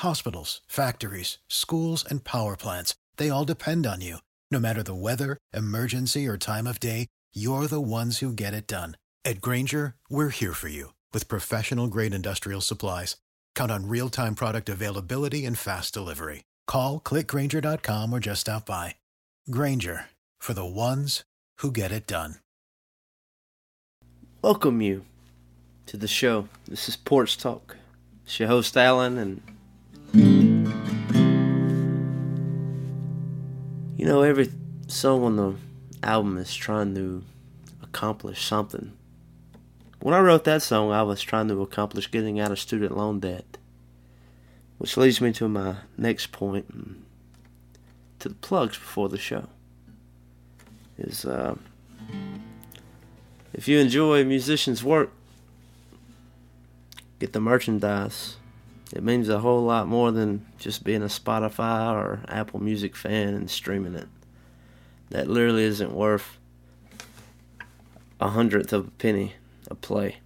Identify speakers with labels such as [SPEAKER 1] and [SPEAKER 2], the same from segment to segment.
[SPEAKER 1] Hospitals, factories, schools, and power plants, they all depend on you. No matter the weather, emergency, or time of day, you're the ones who get it done. At Grainger, we're here for you with professional grade industrial supplies. Count on real time product availability and fast delivery. Call clickgrainger.com or just stop by. Grainger for the ones who get it done.
[SPEAKER 2] Welcome you to the show. This is Porch Talk. It's your host Alan and you know every song on the album is trying to accomplish something. When I wrote that song, I was trying to accomplish getting out of student loan debt. Which leads me to my next point, and to the plugs before the show. Is uh, if you enjoy musicians' work, get the merchandise. It means a whole lot more than just being a Spotify or Apple Music fan and streaming it. That literally isn't worth a hundredth of a penny a play.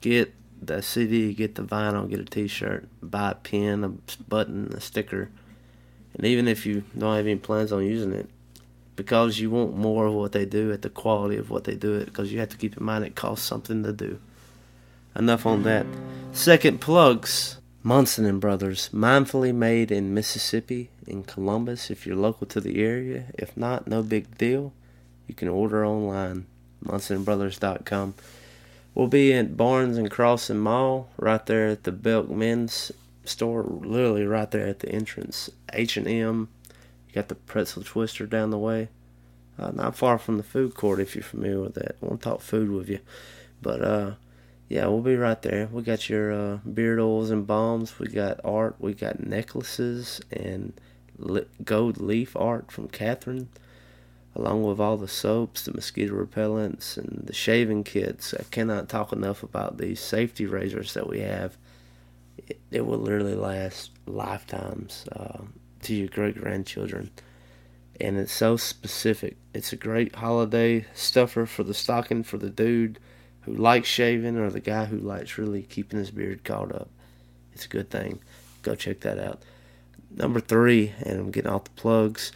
[SPEAKER 2] Get the CD, get the vinyl, get a T-shirt, buy a pin, a button, a sticker, and even if you don't have any plans on using it, because you want more of what they do at the quality of what they do it, because you have to keep in mind it costs something to do. Enough on that. Second plugs. Munson and Brothers, mindfully made in Mississippi, in Columbus, if you're local to the area. If not, no big deal. You can order online MunsonBrothers.com. We'll be at Barnes and Crossing Mall, right there at the Belk Men's store, literally right there at the entrance. H and M. You got the pretzel twister down the way. Uh, not far from the food court, if you're familiar with that. I want to talk food with you, but uh, yeah, we'll be right there. We got your uh, beard oils and balms. We got art. We got necklaces and gold leaf art from Catherine along with all the soaps, the mosquito repellents, and the shaving kits. I cannot talk enough about these safety razors that we have. It, it will literally last lifetimes uh, to your great grandchildren. And it's so specific. It's a great holiday stuffer for the stocking for the dude who likes shaving or the guy who likes really keeping his beard caught up. It's a good thing. Go check that out. Number three, and I'm getting off the plugs.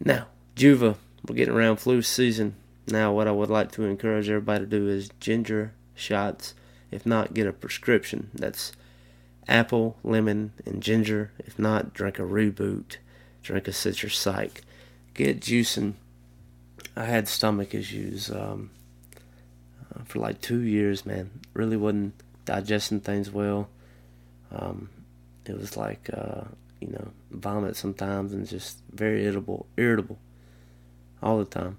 [SPEAKER 2] Now, Juva we're getting around flu season. Now, what I would like to encourage everybody to do is ginger shots. If not, get a prescription. That's apple, lemon, and ginger. If not, drink a reboot. Drink a citrus psych. Get juicing. I had stomach issues um, for like two years, man. Really wasn't digesting things well. Um, it was like, uh, you know, vomit sometimes and just very irritable. Irritable all the time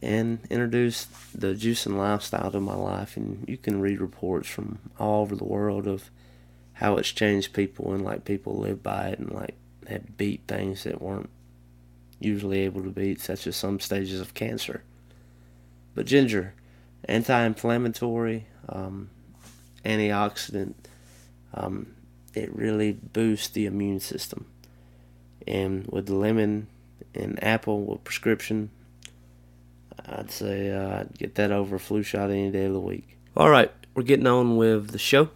[SPEAKER 2] and introduced the juicing lifestyle to my life and you can read reports from all over the world of how it's changed people and like people live by it and like have beat things that weren't usually able to beat such as some stages of cancer but ginger anti-inflammatory um, antioxidant um, it really boosts the immune system and with the lemon and apple with prescription, I'd say uh, I'd get that over a flu shot any day of the week. All right, we're getting on with the show.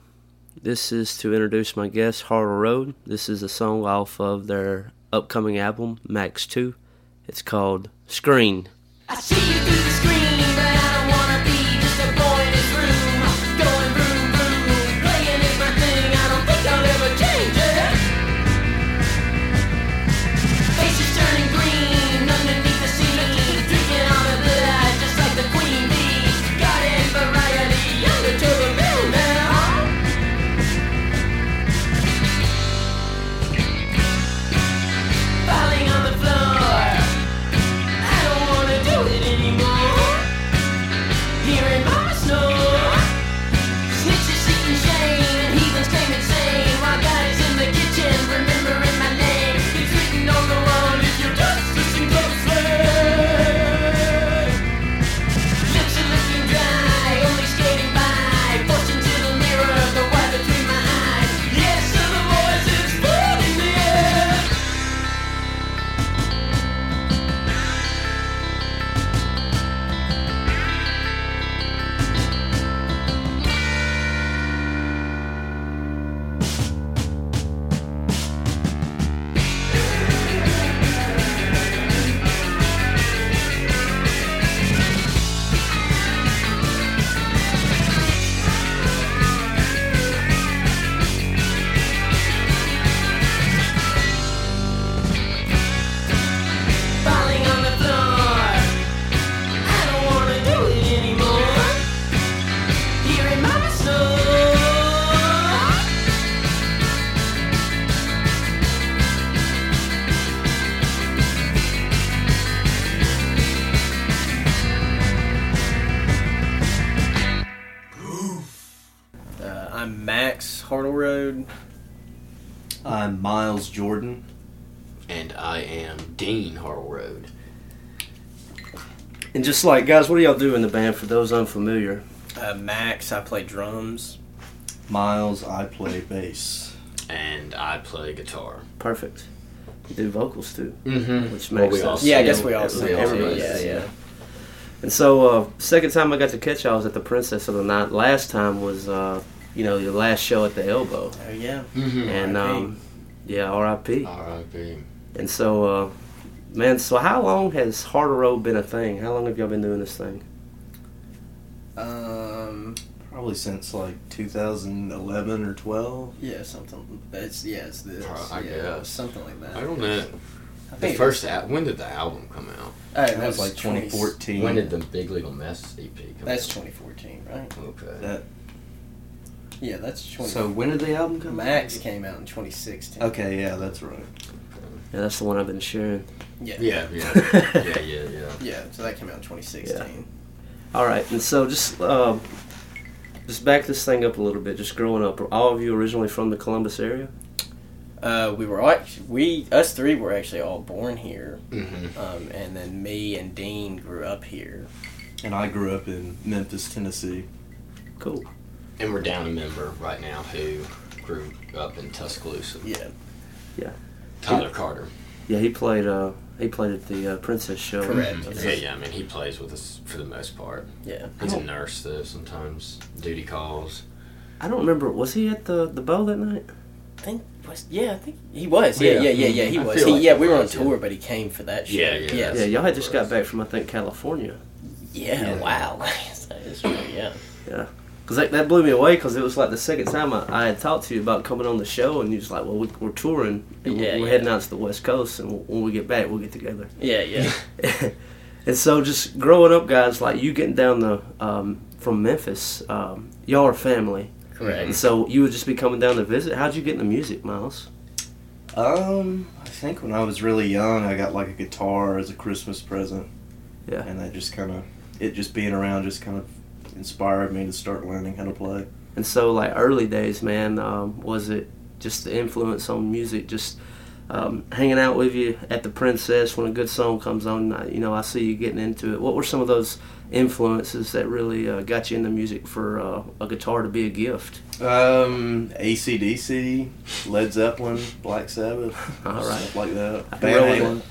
[SPEAKER 2] This is to introduce my guest, Hartle Road. This is a song off of their upcoming album, Max 2. It's called Screen. Just like guys, what do y'all do in the band for those unfamiliar?
[SPEAKER 3] Uh, Max, I play drums.
[SPEAKER 4] Miles, I play bass.
[SPEAKER 5] And I play guitar.
[SPEAKER 2] Perfect. You do vocals too,
[SPEAKER 5] Mm-hmm.
[SPEAKER 2] which
[SPEAKER 5] Well,
[SPEAKER 2] makes
[SPEAKER 5] we
[SPEAKER 2] sense.
[SPEAKER 3] Yeah, I guess we all
[SPEAKER 5] We
[SPEAKER 3] sing.
[SPEAKER 2] Everybody
[SPEAKER 5] sing.
[SPEAKER 2] does, yeah. And so, uh, second time I got to catch y'all was at the Princess of the Night. Last time was, uh, you know, your last show at the Elbow,
[SPEAKER 3] Oh yeah.
[SPEAKER 5] Mm-hmm.
[SPEAKER 2] and
[SPEAKER 3] R.I.P.
[SPEAKER 2] um, yeah, R.I.P.
[SPEAKER 5] R.I.P.
[SPEAKER 2] And so, uh, man, so how long has Hartle Road been a thing? How long have y'all been doing this thing?
[SPEAKER 3] Um.
[SPEAKER 4] Probably since like 2011 or 12.
[SPEAKER 3] Yeah, something. It's yeah, it's this.
[SPEAKER 5] Pro- I
[SPEAKER 3] yeah,
[SPEAKER 5] guess.
[SPEAKER 3] something like that.
[SPEAKER 5] I don't know.
[SPEAKER 3] I
[SPEAKER 5] The first al- when did the album come out?
[SPEAKER 3] Oh,
[SPEAKER 4] That was like 2014.
[SPEAKER 5] When did the Big Legal Mess EP come out?
[SPEAKER 3] That's 2014, right?
[SPEAKER 5] Okay.
[SPEAKER 4] That,
[SPEAKER 3] Yeah, that's 20.
[SPEAKER 4] so when did the album come
[SPEAKER 3] Max
[SPEAKER 4] out?
[SPEAKER 3] came out in 2016.
[SPEAKER 4] Okay, yeah, that's right.
[SPEAKER 2] Yeah, that's the one I've been sharing.
[SPEAKER 3] Yeah.
[SPEAKER 5] Yeah, yeah, yeah, yeah, yeah.
[SPEAKER 3] Yeah, so that came out in 2016.
[SPEAKER 2] All right, and so just um, just back this thing up a little bit. Just growing up, are all of you originally from the Columbus area?
[SPEAKER 3] Uh, we were all, we us three were actually all born here,
[SPEAKER 5] Mm-hmm.
[SPEAKER 3] um, and then me and Dean grew up here.
[SPEAKER 4] And I grew up in Memphis, Tennessee.
[SPEAKER 2] Cool.
[SPEAKER 5] And we're down a member right now who grew up in Tuscaloosa.
[SPEAKER 3] Yeah.
[SPEAKER 5] Yeah, Tyler Carter.
[SPEAKER 2] Yeah, he played. Uh, he played at the uh, Princess show.
[SPEAKER 3] Correct.
[SPEAKER 5] Yeah, yeah. I mean, he plays with us for the most part.
[SPEAKER 3] yeah.
[SPEAKER 5] He's a
[SPEAKER 2] Oh.
[SPEAKER 5] nurse though. Sometimes duty calls.
[SPEAKER 2] I don't remember. Was he at the the bow that night?
[SPEAKER 3] I think was yeah, I think he was. Yeah,
[SPEAKER 5] Yeah.
[SPEAKER 3] yeah, yeah, yeah. He
[SPEAKER 5] I
[SPEAKER 3] was.
[SPEAKER 5] feel
[SPEAKER 3] He,
[SPEAKER 5] like
[SPEAKER 3] yeah,
[SPEAKER 5] he
[SPEAKER 3] we were on
[SPEAKER 5] was, yeah.
[SPEAKER 3] tour, but he came for that show.
[SPEAKER 5] Yeah, yeah,
[SPEAKER 3] yeah,
[SPEAKER 2] Yeah, y'all had just got back from I think California.
[SPEAKER 3] Yeah,
[SPEAKER 4] Yeah.
[SPEAKER 3] Wow, that is true. Yeah.
[SPEAKER 2] Yeah. Cause that, that blew me away because it was like the second time I, I had talked to you about coming on the show and you was like, well, we, we're touring and we're,
[SPEAKER 3] Yeah,
[SPEAKER 2] we're
[SPEAKER 3] yeah.
[SPEAKER 2] heading out to the West Coast and when we get back we'll get together.
[SPEAKER 3] Yeah, yeah.
[SPEAKER 2] and so just growing up, guys, like you getting down the um, from Memphis, um, y'all are family, and
[SPEAKER 3] Correct.
[SPEAKER 2] so you would just be coming down to visit. How'd you get into music, Miles?
[SPEAKER 4] Um, I think when I was really young, I got like a guitar as a Christmas present.
[SPEAKER 2] Yeah.
[SPEAKER 4] And I just kind of, it just being around just kind of inspired me to start learning how to play.
[SPEAKER 2] And so, like early days, man, um, was it just the influence on music, just um, hanging out with you at the Princess when a good song comes on? I- You know, I see you getting into it. What were some of those influences that really uh, got you into music for uh, a guitar to be a gift?
[SPEAKER 4] Um, ACDC, Led Zeppelin, Black Sabbath,
[SPEAKER 2] All right.
[SPEAKER 4] stuff like that.
[SPEAKER 2] I
[SPEAKER 4] Van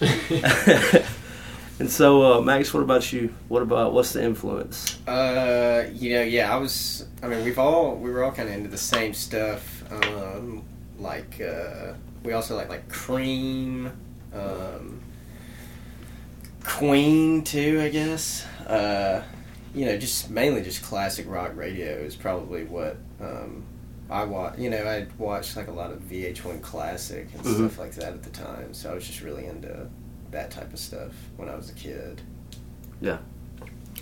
[SPEAKER 4] Halen.
[SPEAKER 2] and so, uh, Max, what about you? What about what's the influence?
[SPEAKER 3] Uh, you know, yeah, I was. I mean, we've all we were all kind of into the same stuff. Um, like uh, we also like like Cream, um, Queen too, I guess. Uh, you know, just mainly just classic rock radio is probably what um, I watch. You know, I watched like a lot of VH1 Classic and
[SPEAKER 2] Mhm.
[SPEAKER 3] stuff like that at the time. So I was just really into that type of stuff when I was a kid. Yeah.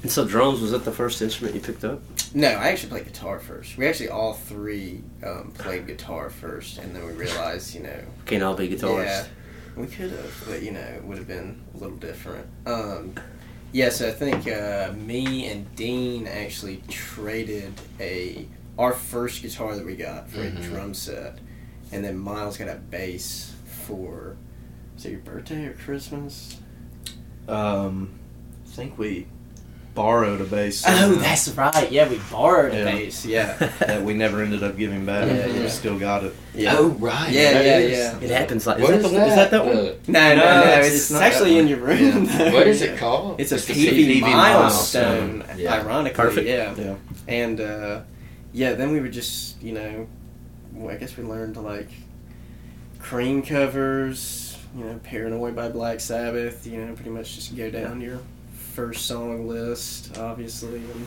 [SPEAKER 2] And so, drums was that the first instrument you picked up?
[SPEAKER 3] No, I actually played guitar first. We actually all three um, played guitar first, and then we realized, you know,
[SPEAKER 2] Can't all be guitarists.
[SPEAKER 3] yeah, we could have, but you know, it would have been a little different. Um, yeah, so I think uh, me and Dean actually traded a our first guitar that we got for
[SPEAKER 5] Mhm.
[SPEAKER 3] a drum set, and then Miles got a bass for. Was it your birthday or Christmas?
[SPEAKER 4] Um, I think we borrowed a bass.
[SPEAKER 3] Oh, that's right. Yeah, we borrowed a
[SPEAKER 4] Yeah.
[SPEAKER 3] bass. Yeah.
[SPEAKER 4] that we never ended up giving back.
[SPEAKER 3] Yeah,
[SPEAKER 4] We still got it.
[SPEAKER 3] Yeah.
[SPEAKER 5] Oh right.
[SPEAKER 3] Yeah,
[SPEAKER 5] that
[SPEAKER 3] yeah, yeah.
[SPEAKER 2] It happens like
[SPEAKER 5] What
[SPEAKER 2] is,
[SPEAKER 5] is
[SPEAKER 2] that, that that one?
[SPEAKER 5] Uh,
[SPEAKER 3] No, no,
[SPEAKER 4] No,
[SPEAKER 3] no.
[SPEAKER 4] it's-
[SPEAKER 3] It's,
[SPEAKER 4] it's not
[SPEAKER 3] actually in your room.
[SPEAKER 4] Yeah.
[SPEAKER 5] what is it called?
[SPEAKER 3] It's a
[SPEAKER 5] It's
[SPEAKER 3] Peavey,
[SPEAKER 4] Peavey
[SPEAKER 3] milestone,
[SPEAKER 4] milestone.
[SPEAKER 5] Yeah.
[SPEAKER 3] ironically.
[SPEAKER 2] Perfect.
[SPEAKER 3] Yeah.
[SPEAKER 4] Yeah.
[SPEAKER 3] And uh, yeah, then we would just, you know, well, I guess we learned to like cream covers, you know, Paranoid by Black Sabbath, you know, pretty much just go down your first song list, obviously. And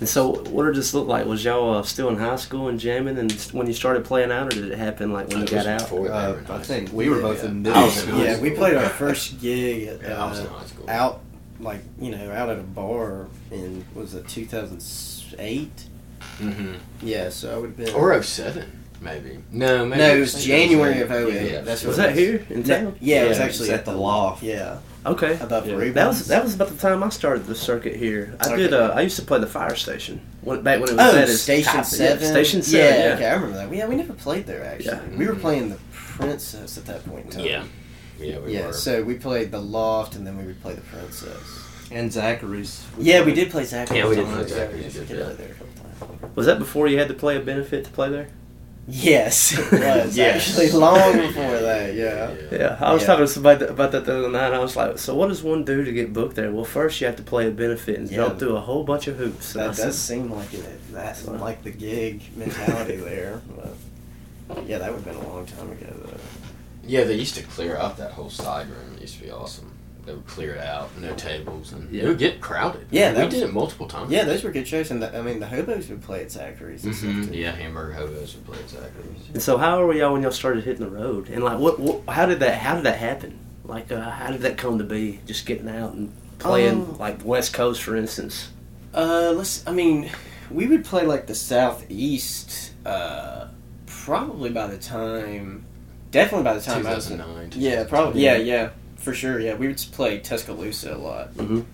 [SPEAKER 2] And so, what did this look like? Was y'all uh, still in high school and jamming, and when you started playing out, or did it happen like when you got out?
[SPEAKER 5] before they were
[SPEAKER 4] Uh, I think we were
[SPEAKER 3] Yeah.
[SPEAKER 4] both in
[SPEAKER 5] I
[SPEAKER 4] middle school.
[SPEAKER 5] high
[SPEAKER 3] yeah, we played our first gig at,
[SPEAKER 5] Yeah, I was in
[SPEAKER 3] uh,
[SPEAKER 5] high school.
[SPEAKER 3] out, like, you know, out at a bar in, was it 2008?
[SPEAKER 5] Mm-hmm.
[SPEAKER 3] Yeah, so I would have been.
[SPEAKER 5] Or 07, maybe. No, maybe.
[SPEAKER 3] No, it was January of
[SPEAKER 5] 08.
[SPEAKER 3] 08.
[SPEAKER 5] Yeah.
[SPEAKER 3] That's
[SPEAKER 2] Was
[SPEAKER 3] what
[SPEAKER 2] that here in
[SPEAKER 3] No,
[SPEAKER 2] town?
[SPEAKER 3] yeah, it was
[SPEAKER 4] Yeah,
[SPEAKER 3] actually
[SPEAKER 4] it's at the loft.
[SPEAKER 3] Yeah,
[SPEAKER 2] Okay.
[SPEAKER 3] above
[SPEAKER 4] Yeah.
[SPEAKER 3] Rubens.
[SPEAKER 2] That was that was about the time I started the circuit here. I did. Uh, I used to play the fire station. When, back when it was
[SPEAKER 3] Oh,
[SPEAKER 2] at its
[SPEAKER 3] Station
[SPEAKER 2] top, yeah,
[SPEAKER 3] Seven.
[SPEAKER 2] Station Seven.
[SPEAKER 3] Yeah,
[SPEAKER 2] Yeah,
[SPEAKER 3] okay, I remember that. Yeah, we never played there actually.
[SPEAKER 2] Yeah.
[SPEAKER 3] We were playing the Princess at that point in time.
[SPEAKER 5] Yeah. Yeah, we
[SPEAKER 3] yeah.
[SPEAKER 5] were.
[SPEAKER 3] So we played the Loft, and then we would play the Princess.
[SPEAKER 4] And Zachary's.
[SPEAKER 3] Yeah, we did play Zachary.
[SPEAKER 5] Yeah, we did
[SPEAKER 3] Times.
[SPEAKER 5] play Zachary's,
[SPEAKER 3] Yeah, we did
[SPEAKER 5] yeah.
[SPEAKER 3] play there a couple times.
[SPEAKER 2] Was that before you had to play a benefit to play there?
[SPEAKER 3] Yes, it was
[SPEAKER 5] Yes.
[SPEAKER 3] actually long before that. Yeah.
[SPEAKER 2] Yeah, I was
[SPEAKER 3] Yeah.
[SPEAKER 2] talking to somebody about that the other night. I was like, "So what does one do to get booked there?" Well, first you have to play a benefit and
[SPEAKER 3] Yeah.
[SPEAKER 2] jump through a whole bunch of hoops. And I
[SPEAKER 3] That
[SPEAKER 2] said,
[SPEAKER 3] does seem like it. That's like the gig mentality there. But yeah, that would have been a long time ago though.
[SPEAKER 5] Yeah, they used to clear out that whole side room. It used to be awesome. They would clear it out, no tables, and
[SPEAKER 2] Yeah.
[SPEAKER 5] it would get crowded.
[SPEAKER 3] Yeah,
[SPEAKER 5] we
[SPEAKER 3] that
[SPEAKER 5] did
[SPEAKER 3] was-
[SPEAKER 5] it multiple times.
[SPEAKER 3] Yeah, those were good shows, and the, I mean the hobos would play at Zachary's. And
[SPEAKER 5] hmm
[SPEAKER 3] stuff too.
[SPEAKER 5] Yeah, Hamburger Hobos would play at Zachary's.
[SPEAKER 2] And so, how were y'all when y'all started hitting the road? And like, what, what how did that how did that happen? Like, uh, how did that come to be? Just getting out and playing
[SPEAKER 3] Um,
[SPEAKER 2] like West Coast, for instance.
[SPEAKER 3] Uh, let's. I mean, we would play like the southeast. Uh, probably by the time, definitely by the time I was. in-
[SPEAKER 5] 2009.
[SPEAKER 3] Yeah, probably. Yeah, yeah, for sure. Yeah, we would play Tuscaloosa a lot.
[SPEAKER 2] Mhm.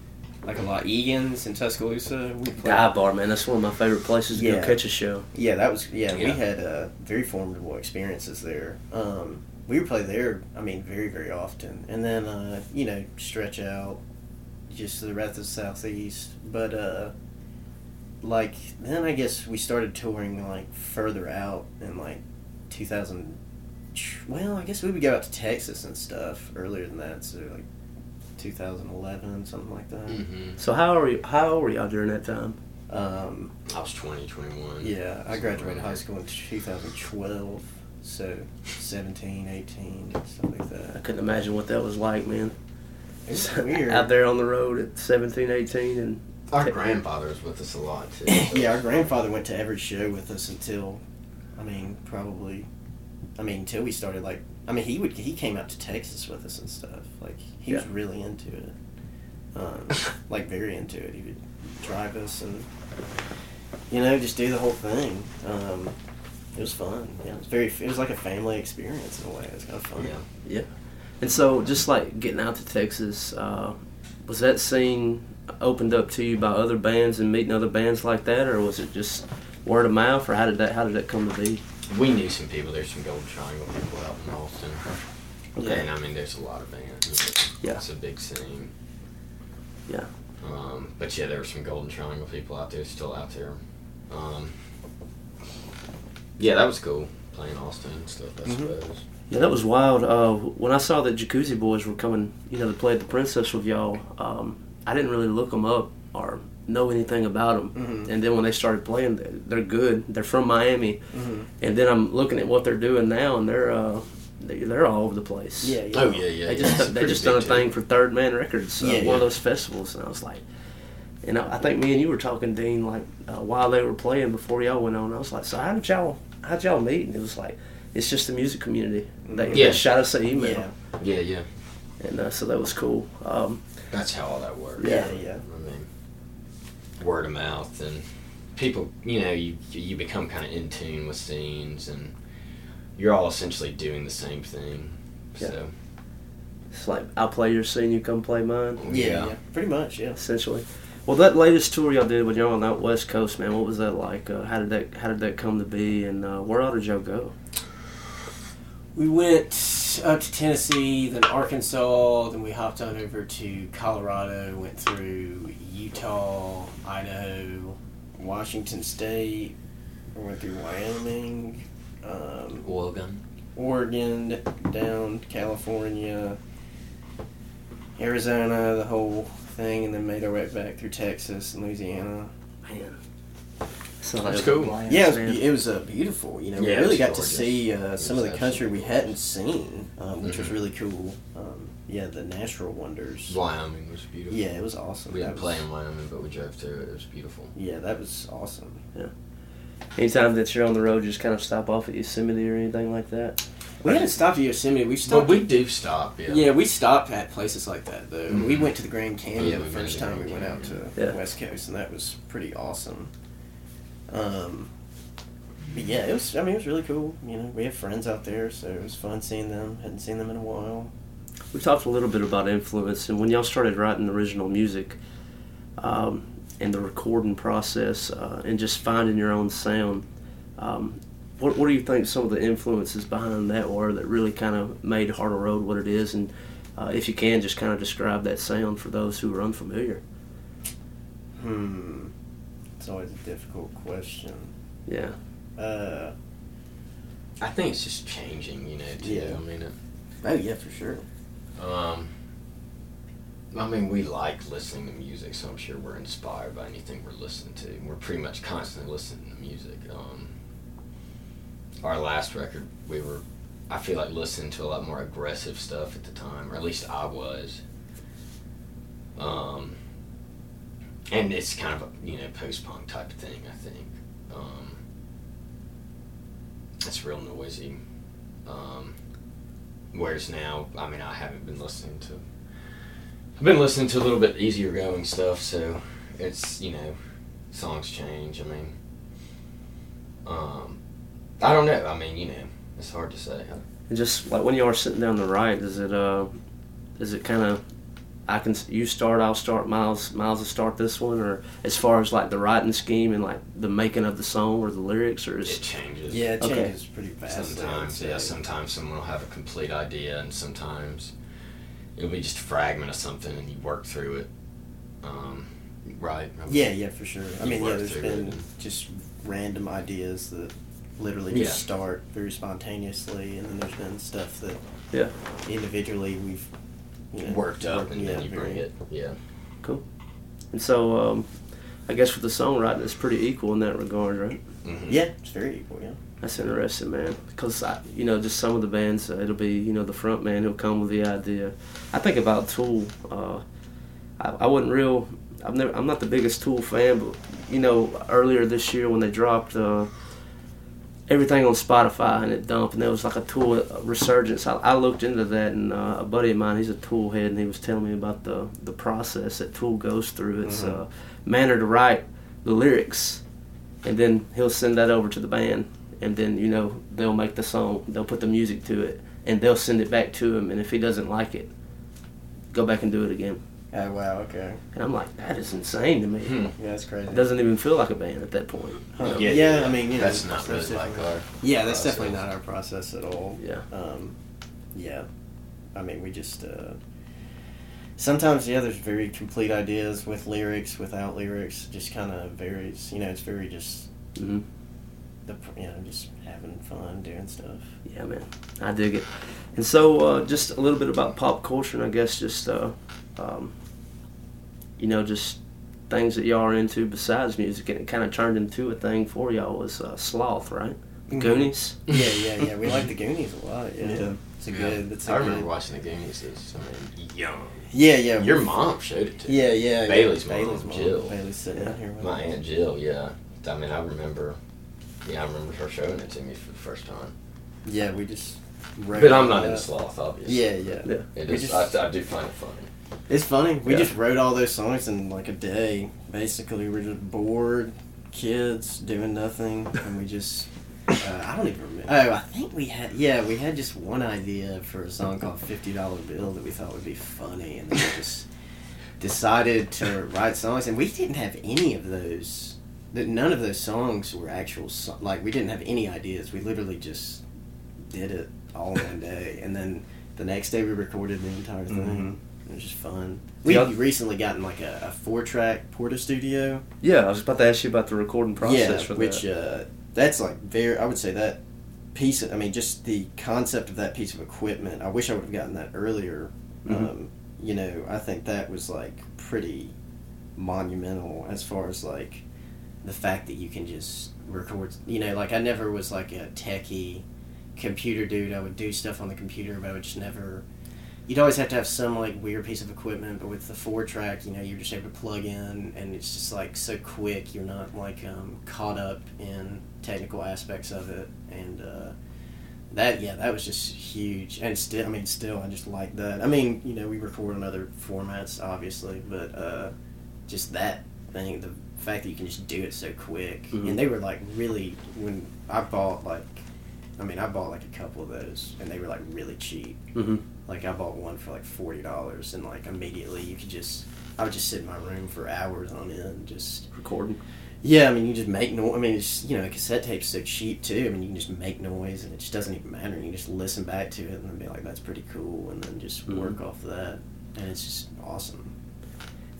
[SPEAKER 3] Like a lot, Egan's in Tuscaloosa. We played.
[SPEAKER 2] Dive bar, man. That's one of my favorite places to
[SPEAKER 3] Yeah.
[SPEAKER 2] go catch a show.
[SPEAKER 3] Yeah, that was yeah. We had uh, very formidable experiences there. Um, we would play there. I mean, very very often, and then uh, you know stretch out just to the rest of the southeast. But uh, like then I guess we started touring like further out in like 2000. Well, I guess we would go out to Texas and stuff earlier than that. So like 2011, something like that.
[SPEAKER 5] hmm
[SPEAKER 2] So how are you? How old were y'all during that time?
[SPEAKER 3] Um,
[SPEAKER 5] I was 20, 21.
[SPEAKER 3] Yeah, I graduated high school in 2012, so 17, 18, stuff like that.
[SPEAKER 2] I couldn't imagine what that was like, man.
[SPEAKER 3] It's weird.
[SPEAKER 2] out there on the road at 17, 18, and
[SPEAKER 5] Our grandfather was with us a lot, too. so-
[SPEAKER 3] yeah, our grandfather went to every show with us until, I mean, probably, I mean, until we started like, I mean, he would he came out to Texas with us and stuff. Like he was really into it, um, like very into it. He would drive us and, you know, just do the whole thing. Um, it was fun. Yeah, it was very. It was like a family experience in a way. It was kind of fun.
[SPEAKER 5] Yeah.
[SPEAKER 2] Yeah. And so, just like getting out to Texas, uh, was that scene opened up to you by other bands and meeting other bands like that, or was it just word of mouth, or how did that how did that come to be?
[SPEAKER 5] We knew some people. There's some Golden Triangle people out in Austin.
[SPEAKER 2] Okay.
[SPEAKER 5] And I mean, there's a lot of bands.
[SPEAKER 2] Yeah.
[SPEAKER 5] It's a big scene.
[SPEAKER 2] Yeah.
[SPEAKER 5] Um, but yeah, there were some Golden Triangle people out there, still out there. Um, yeah, that was cool playing Austin and stuff. I
[SPEAKER 3] Mhm.
[SPEAKER 5] suppose.
[SPEAKER 2] Yeah, that was wild. Uh, when I saw that Jacuzzi Boys were coming, you know, to play at the Princess with y'all, um, I didn't really look them up or know anything about them.
[SPEAKER 3] Mhm.
[SPEAKER 2] And then when they started playing, they- they're good. They're from Miami.
[SPEAKER 3] Mhm.
[SPEAKER 2] And then I'm looking at what they're doing now, and they're uh, they, they're all over the place.
[SPEAKER 3] Yeah, yeah.
[SPEAKER 5] Oh yeah, yeah.
[SPEAKER 2] They just
[SPEAKER 5] It's
[SPEAKER 2] they just done a
[SPEAKER 5] big,
[SPEAKER 2] thing for Third Man Records, uh,
[SPEAKER 3] Yeah,
[SPEAKER 2] one
[SPEAKER 3] yeah.
[SPEAKER 2] of those festivals, and I was like, you know, I think me and you were talking, Dean, like uh, while they were playing before y'all went on. I was like, so how did y'all how did y'all meet? And it was like, it's just the music community. They,
[SPEAKER 5] Yeah.
[SPEAKER 2] they shot us an email,
[SPEAKER 3] Yeah.
[SPEAKER 5] Yeah, yeah.
[SPEAKER 2] and uh, so that was cool. Um,
[SPEAKER 5] That's how all that works.
[SPEAKER 3] Yeah, yeah.
[SPEAKER 5] I mean, word of mouth and people. You know, you you become kind of in tune with scenes, and you're all essentially doing the same thing.
[SPEAKER 2] Yeah.
[SPEAKER 5] So
[SPEAKER 2] it's like I'll play your scene, you come play mine,
[SPEAKER 3] Yeah, yeah, pretty much. Yeah.
[SPEAKER 2] essentially. Well, that latest tour y'all did when y'all on that West Coast, man, what was that like? Uh, how did that how did that come to be, and uh, where all did y'all go?
[SPEAKER 3] We went up to Tennessee, then Arkansas, then we hopped on over to Colorado, went through Utah, Idaho, Washington State, we went through Wyoming, um,
[SPEAKER 5] oil gun.
[SPEAKER 3] Oregon, down California, Arizona, the whole thing, and then made our way back through Texas and Louisiana.
[SPEAKER 2] Man, so
[SPEAKER 5] That's
[SPEAKER 2] that was
[SPEAKER 5] cool.
[SPEAKER 2] blast,
[SPEAKER 3] Yeah, it was,
[SPEAKER 2] man.
[SPEAKER 3] it was uh, beautiful. You know, we
[SPEAKER 5] Yeah, it
[SPEAKER 3] really
[SPEAKER 5] was
[SPEAKER 3] got to see uh, some of the country we hadn't seen, um, which was
[SPEAKER 5] Mhm.
[SPEAKER 3] really cool. Um, yeah, the natural wonders.
[SPEAKER 5] Wyoming was beautiful.
[SPEAKER 3] Yeah, it was awesome.
[SPEAKER 5] We
[SPEAKER 3] That
[SPEAKER 5] didn't
[SPEAKER 3] was-
[SPEAKER 5] play in Wyoming, but we drove through it. It was beautiful.
[SPEAKER 3] Yeah, that was awesome. Yeah.
[SPEAKER 2] Anytime that you're on the road, just kind of stop off at Yosemite or anything like that.
[SPEAKER 3] We hadn't stopped at Yosemite. We stopped.
[SPEAKER 5] But we do stop. Yeah.
[SPEAKER 3] yeah. we stopped at places like that though. We
[SPEAKER 5] Mhm.
[SPEAKER 3] went to the Grand Canyon
[SPEAKER 5] Yeah,
[SPEAKER 3] the first
[SPEAKER 5] to the
[SPEAKER 3] time we
[SPEAKER 5] Grand
[SPEAKER 3] went out to
[SPEAKER 2] Yeah.
[SPEAKER 3] the West Coast, and that was pretty awesome. Um, but yeah, it was. I mean, it was really cool. You know, we have friends out there, so it was fun seeing them. Hadn't seen them in a while.
[SPEAKER 2] We talked a little bit about influence, and when y'all started writing original music, um, and the recording process uh, and just finding your own sound. Um, what, what do you think some of the influences behind that were that really kind of made Hartle Road what it is? And uh, if you can, just kind of describe that sound for those who are unfamiliar.
[SPEAKER 3] Hmm. It's always a difficult question.
[SPEAKER 2] Yeah.
[SPEAKER 3] Uh.
[SPEAKER 5] I think it's just changing, you know. Too.
[SPEAKER 3] Yeah.
[SPEAKER 5] I mean, it,
[SPEAKER 3] Oh yeah, for sure.
[SPEAKER 5] um, I mean, we like listening to music, so I'm sure we're inspired by anything we're listening to. We're pretty much constantly listening to music. Um, our last record, we were, I feel like listening to a lot more aggressive stuff at the time, or at least I was. Um, and it's kind of a you know post punk type of thing. I think. Um, it's real noisy. Um, whereas now, I mean, I haven't been listening to. I've been listening to a little bit easier going stuff, so it's you know, songs change. I mean, um, I don't know. I mean, you know, it's hard to say.
[SPEAKER 2] And just like when you are sitting down to write, is it uh, is it kind of I can you start, I'll start, Miles Miles will start this one, or as far as like the writing scheme and like the making of the song or the lyrics, or
[SPEAKER 5] It
[SPEAKER 2] is
[SPEAKER 5] changes.
[SPEAKER 3] Yeah, it
[SPEAKER 2] Okay.
[SPEAKER 3] changes pretty fast.
[SPEAKER 5] Sometimes, yeah. Sometimes someone will have a complete idea, and sometimes it'll be just a fragment of something, and you work through it. Um, right. I
[SPEAKER 3] Yeah, yeah, for sure. I mean, yeah, there's been
[SPEAKER 5] it.
[SPEAKER 3] just random ideas that literally just
[SPEAKER 5] Yeah.
[SPEAKER 3] start very spontaneously, and then there's been stuff that
[SPEAKER 2] yeah,
[SPEAKER 3] individually we've you know,
[SPEAKER 5] Worked up, and
[SPEAKER 3] yeah,
[SPEAKER 5] then you bring it. Yeah. Cool.
[SPEAKER 2] And so um, I guess with the songwriting, it's pretty equal in that regard, right?
[SPEAKER 5] Mhm.
[SPEAKER 3] Yeah, it's very equal. Yeah.
[SPEAKER 2] That's interesting, man. Because I, you know, just some of the bands, uh, it'll be you know the front man who'll come with the idea. I think about Tool. Uh, I, I wasn't real. I've never. I'm not the biggest Tool fan, but you know, earlier this year when they dropped uh, everything on Spotify and it dumped, and there was like a Tool resurgence. I, I looked into that, and uh, a buddy of mine, he's a Tool head, and he was telling me about the the process that Tool goes through. It's
[SPEAKER 3] Mhm.
[SPEAKER 2] uh, Maynard to write the lyrics, and then he'll send that over to the band, and then you know they'll make the song, they'll put the music to it, and they'll send it back to him, and if he doesn't like it, go back and do it again.
[SPEAKER 3] Oh wow. Okay.
[SPEAKER 2] And I'm like, that is insane to me.
[SPEAKER 5] Hmm.
[SPEAKER 3] Yeah, that's crazy.
[SPEAKER 2] It doesn't even feel like a band at that point.
[SPEAKER 3] Huh.
[SPEAKER 5] Yeah,
[SPEAKER 3] Yeah,
[SPEAKER 5] yeah.
[SPEAKER 3] I mean, you know,
[SPEAKER 5] That's not really like our.
[SPEAKER 3] Yeah, that's
[SPEAKER 5] process.
[SPEAKER 3] definitely not our process at all.
[SPEAKER 2] Yeah.
[SPEAKER 3] Um, yeah. I mean, we just. Uh, sometimes, yeah, there's very complete ideas with lyrics, without lyrics. Just kind of varies. You know, it's very just
[SPEAKER 2] hmm
[SPEAKER 3] the you know just having fun doing stuff.
[SPEAKER 2] Yeah, man, I dig it. And so, uh, just a little bit about pop culture, and I guess just, uh, um, you know, just things that y'all are into besides music, and it kind of turned into a thing for y'all was uh, sloth, right?
[SPEAKER 3] Mhm.
[SPEAKER 2] Goonies.
[SPEAKER 3] Yeah, yeah, yeah. We like the Goonies a lot. Yeah,
[SPEAKER 4] Yeah.
[SPEAKER 3] it's a
[SPEAKER 5] Yeah.
[SPEAKER 3] good. It's a
[SPEAKER 5] I remember
[SPEAKER 3] good.
[SPEAKER 5] watching the Goonies as I mean, young.
[SPEAKER 3] Yeah, yeah.
[SPEAKER 5] Your mom showed it to me.
[SPEAKER 3] Yeah, yeah. yeah.
[SPEAKER 5] Bailey's mom,
[SPEAKER 3] Bailey's mom.
[SPEAKER 5] Jill.
[SPEAKER 3] Bailey's sitting
[SPEAKER 2] Yeah.
[SPEAKER 3] here. With
[SPEAKER 5] My
[SPEAKER 3] us.
[SPEAKER 5] aunt Jill, yeah. I mean, I remember. Yeah, I remember her showing it to me for the first time.
[SPEAKER 3] Yeah, we just.
[SPEAKER 5] But I'm not
[SPEAKER 3] that.
[SPEAKER 5] into sloth, obviously.
[SPEAKER 3] Yeah, yeah.
[SPEAKER 2] Yeah.
[SPEAKER 5] It
[SPEAKER 3] We
[SPEAKER 5] is.
[SPEAKER 3] just-
[SPEAKER 5] I, I do find it funny.
[SPEAKER 3] It's funny. We
[SPEAKER 5] Yeah.
[SPEAKER 3] just wrote all those songs in like a day. Basically, we're just bored kids doing nothing, and we just. Uh, I don't even remember. Oh, I think we had. Yeah, we had just one idea for a song called "Fifty Dollar Bill" that we thought would be funny, and then we just decided to write songs, and we didn't have any of those. That none of those songs were actual. So- like we didn't have any ideas. We literally just did it all in one day, and then the next day we recorded the entire thing. It was just fun. We
[SPEAKER 2] Yeah.
[SPEAKER 3] recently gotten like a, a four track Porta Studio.
[SPEAKER 2] Yeah, I was about to ask you about the recording process
[SPEAKER 3] yeah,
[SPEAKER 2] for
[SPEAKER 3] which
[SPEAKER 2] that.
[SPEAKER 3] Which uh, that's like very. I would say that piece. Of, I mean, just the concept of that piece of equipment. I wish I would have gotten that earlier.
[SPEAKER 2] Mhm.
[SPEAKER 3] Um, you know, I think that was like pretty monumental as far as like the fact that you can just record. You know, like I never was like a techie computer dude. I would do stuff on the computer, but I would just never. You'd always have to have some like weird piece of equipment, but with the four track, you know, you're just able to plug in, and it's just like so quick. You're not like um, caught up in technical aspects of it, and uh, that yeah, that was just huge. And still, I mean, still, I just like that. I mean, you know, we record in other formats, obviously, but uh, just that thing, the fact that you can just do it so quick,
[SPEAKER 2] Mhm.
[SPEAKER 3] and they were like really when I bought like. I mean, I bought like a couple of those, and they were like really cheap.
[SPEAKER 2] hmm
[SPEAKER 3] Like I bought one for like forty dollars, and like immediately you could just I would just sit in my room for hours on end, just
[SPEAKER 2] Recording.
[SPEAKER 3] yeah. I mean, you just make noise. I mean, it's you know, cassette tape's so cheap too. I mean, you can just make noise, and it just doesn't even matter. You just listen back to it and then be like, "That's pretty cool," and then just
[SPEAKER 2] Mhm.
[SPEAKER 3] work off of that, and it's just awesome.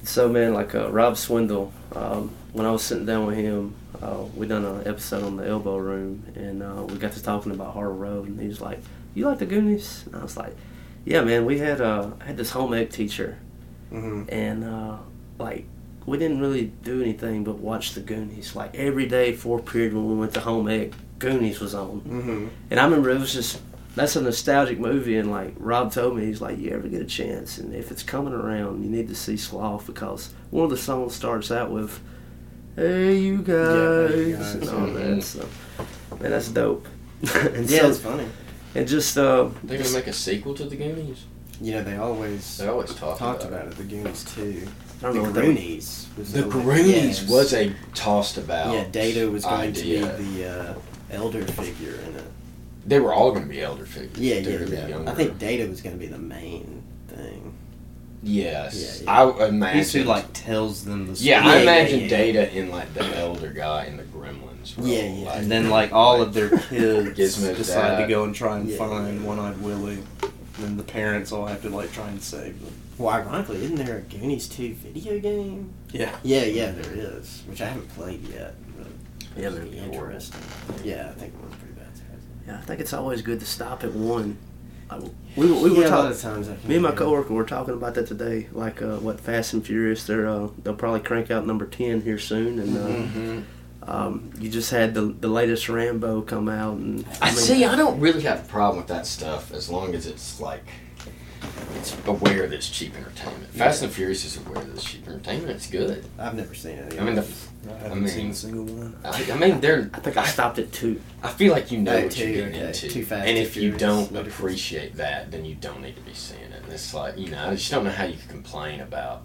[SPEAKER 2] So man, like uh, Rob Swindle, um, when I was sitting down with him, uh, we done an episode on the Elbow Room, and uh, we got to talking about Hartle Road, and he was like, "You like the Goonies?" And I was like, "Yeah, man. We had uh, I had this home ec teacher,
[SPEAKER 3] Mm-hmm.
[SPEAKER 2] and uh, like we didn't really do anything but watch the Goonies. Like every day, fourth period when we went to home ec, Goonies was on,
[SPEAKER 3] Mm-hmm.
[SPEAKER 2] and I remember it was just that's a nostalgic movie, and like Rob told me, he's like, you ever get a chance, and if it's coming around, you need to see Sloth because one of the songs starts out with, "Hey you guys,",
[SPEAKER 3] hey, you guys,
[SPEAKER 2] and all that. So, man, that's dope. and
[SPEAKER 3] Yeah,
[SPEAKER 2] so,
[SPEAKER 3] it's funny.
[SPEAKER 2] And just uh,
[SPEAKER 5] They're gonna make a sequel to the Goonies.
[SPEAKER 3] You know, they always
[SPEAKER 5] They always talk
[SPEAKER 3] talked
[SPEAKER 5] about,
[SPEAKER 3] about it. The Goonies too.
[SPEAKER 2] I don't
[SPEAKER 3] the
[SPEAKER 2] know what
[SPEAKER 3] Goonies. Was
[SPEAKER 5] The
[SPEAKER 3] like-
[SPEAKER 5] Goonies
[SPEAKER 3] yes.
[SPEAKER 5] was a tossed about.
[SPEAKER 3] Yeah, Data was going
[SPEAKER 5] idea.
[SPEAKER 3] to be the uh, elder figure in it.
[SPEAKER 5] They were all going to be elder figures.
[SPEAKER 3] Yeah,
[SPEAKER 5] They
[SPEAKER 3] yeah,
[SPEAKER 5] were be
[SPEAKER 3] yeah. I think Data was going to be the main thing.
[SPEAKER 5] Yes,
[SPEAKER 3] Yeah, yeah.
[SPEAKER 5] I imagine.
[SPEAKER 4] He's who like tells them the
[SPEAKER 5] Yeah,
[SPEAKER 3] Yeah,
[SPEAKER 5] I
[SPEAKER 3] yeah,
[SPEAKER 5] imagine
[SPEAKER 3] yeah.
[SPEAKER 5] Data in like the elder guy in the Gremlins. Role.
[SPEAKER 3] Yeah, yeah.
[SPEAKER 5] Like,
[SPEAKER 4] And then like all of their kids decide
[SPEAKER 5] dad.
[SPEAKER 4] to go and try and
[SPEAKER 3] Yeah.
[SPEAKER 4] find One-Eyed Willie. And then the parents all have to like try and save them.
[SPEAKER 3] Well, ironically, isn't there a Goonies 2 video game?
[SPEAKER 4] Yeah.
[SPEAKER 3] Yeah, yeah, there is, which I haven't played yet. But
[SPEAKER 2] Yeah,
[SPEAKER 3] it's
[SPEAKER 2] man.
[SPEAKER 3] pretty interesting. Yeah, I think it was pretty bad.
[SPEAKER 2] yeah, I think it's always good to stop at one. Like, we, we, we were
[SPEAKER 3] yeah,
[SPEAKER 2] talking.
[SPEAKER 3] of times I
[SPEAKER 2] Me and my coworker were talking about that today. Like uh, what Fast and Furious, they're uh, they'll probably crank out number ten here soon, and uh,
[SPEAKER 5] Mhm.
[SPEAKER 2] Um, you just had the the latest Rambo come out, and
[SPEAKER 5] I see. I don't really have a problem with that stuff as long as it's like it's aware that it's cheap entertainment. Fast and Furious is aware that it's cheap entertainment. It's good.
[SPEAKER 3] I've never seen it.
[SPEAKER 5] I mean, the,
[SPEAKER 4] I haven't
[SPEAKER 5] mean-
[SPEAKER 4] seen a single one.
[SPEAKER 5] I, I mean, they're.
[SPEAKER 2] I think I stopped at two.
[SPEAKER 5] I feel like you know what
[SPEAKER 3] too,
[SPEAKER 5] you're getting
[SPEAKER 3] okay.
[SPEAKER 5] into,
[SPEAKER 3] Too fast,
[SPEAKER 5] and
[SPEAKER 3] too
[SPEAKER 5] if you
[SPEAKER 3] furious,
[SPEAKER 5] don't
[SPEAKER 3] no
[SPEAKER 5] appreciate that, then you don't need to be seeing it. And it's like you know, I just don't know how you can complain about.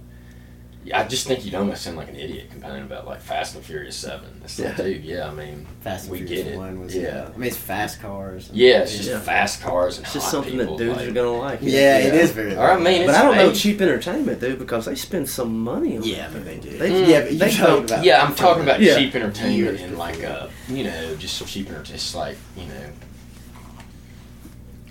[SPEAKER 5] Yeah, I just think you'd almost sound like an idiot complaining about like Fast and Furious Seven. It's like, dude, yeah, I mean,
[SPEAKER 3] Fast and
[SPEAKER 5] we
[SPEAKER 3] Furious
[SPEAKER 5] get it.
[SPEAKER 3] 1 was,
[SPEAKER 5] yeah.
[SPEAKER 3] yeah. I mean, it's fast cars. and-
[SPEAKER 5] Yeah, it's just
[SPEAKER 2] Yeah.
[SPEAKER 5] fast cars and
[SPEAKER 2] It's just
[SPEAKER 5] hot
[SPEAKER 2] something
[SPEAKER 5] people,
[SPEAKER 2] that dudes
[SPEAKER 5] like-
[SPEAKER 2] are gonna like.
[SPEAKER 3] Yeah, it is very.
[SPEAKER 5] Or, I mean,
[SPEAKER 2] But
[SPEAKER 5] it's
[SPEAKER 2] I don't know cheap entertainment, dude, because they spend some money on
[SPEAKER 3] Yeah,
[SPEAKER 2] it.
[SPEAKER 3] but they do.
[SPEAKER 2] They-
[SPEAKER 3] yeah, but you're
[SPEAKER 2] they
[SPEAKER 3] talking
[SPEAKER 2] don't-
[SPEAKER 3] about.
[SPEAKER 5] Yeah, I'm talking about
[SPEAKER 2] Yeah.
[SPEAKER 5] cheap entertainment and like uh, you know, just cheap entertainment. It's like you know,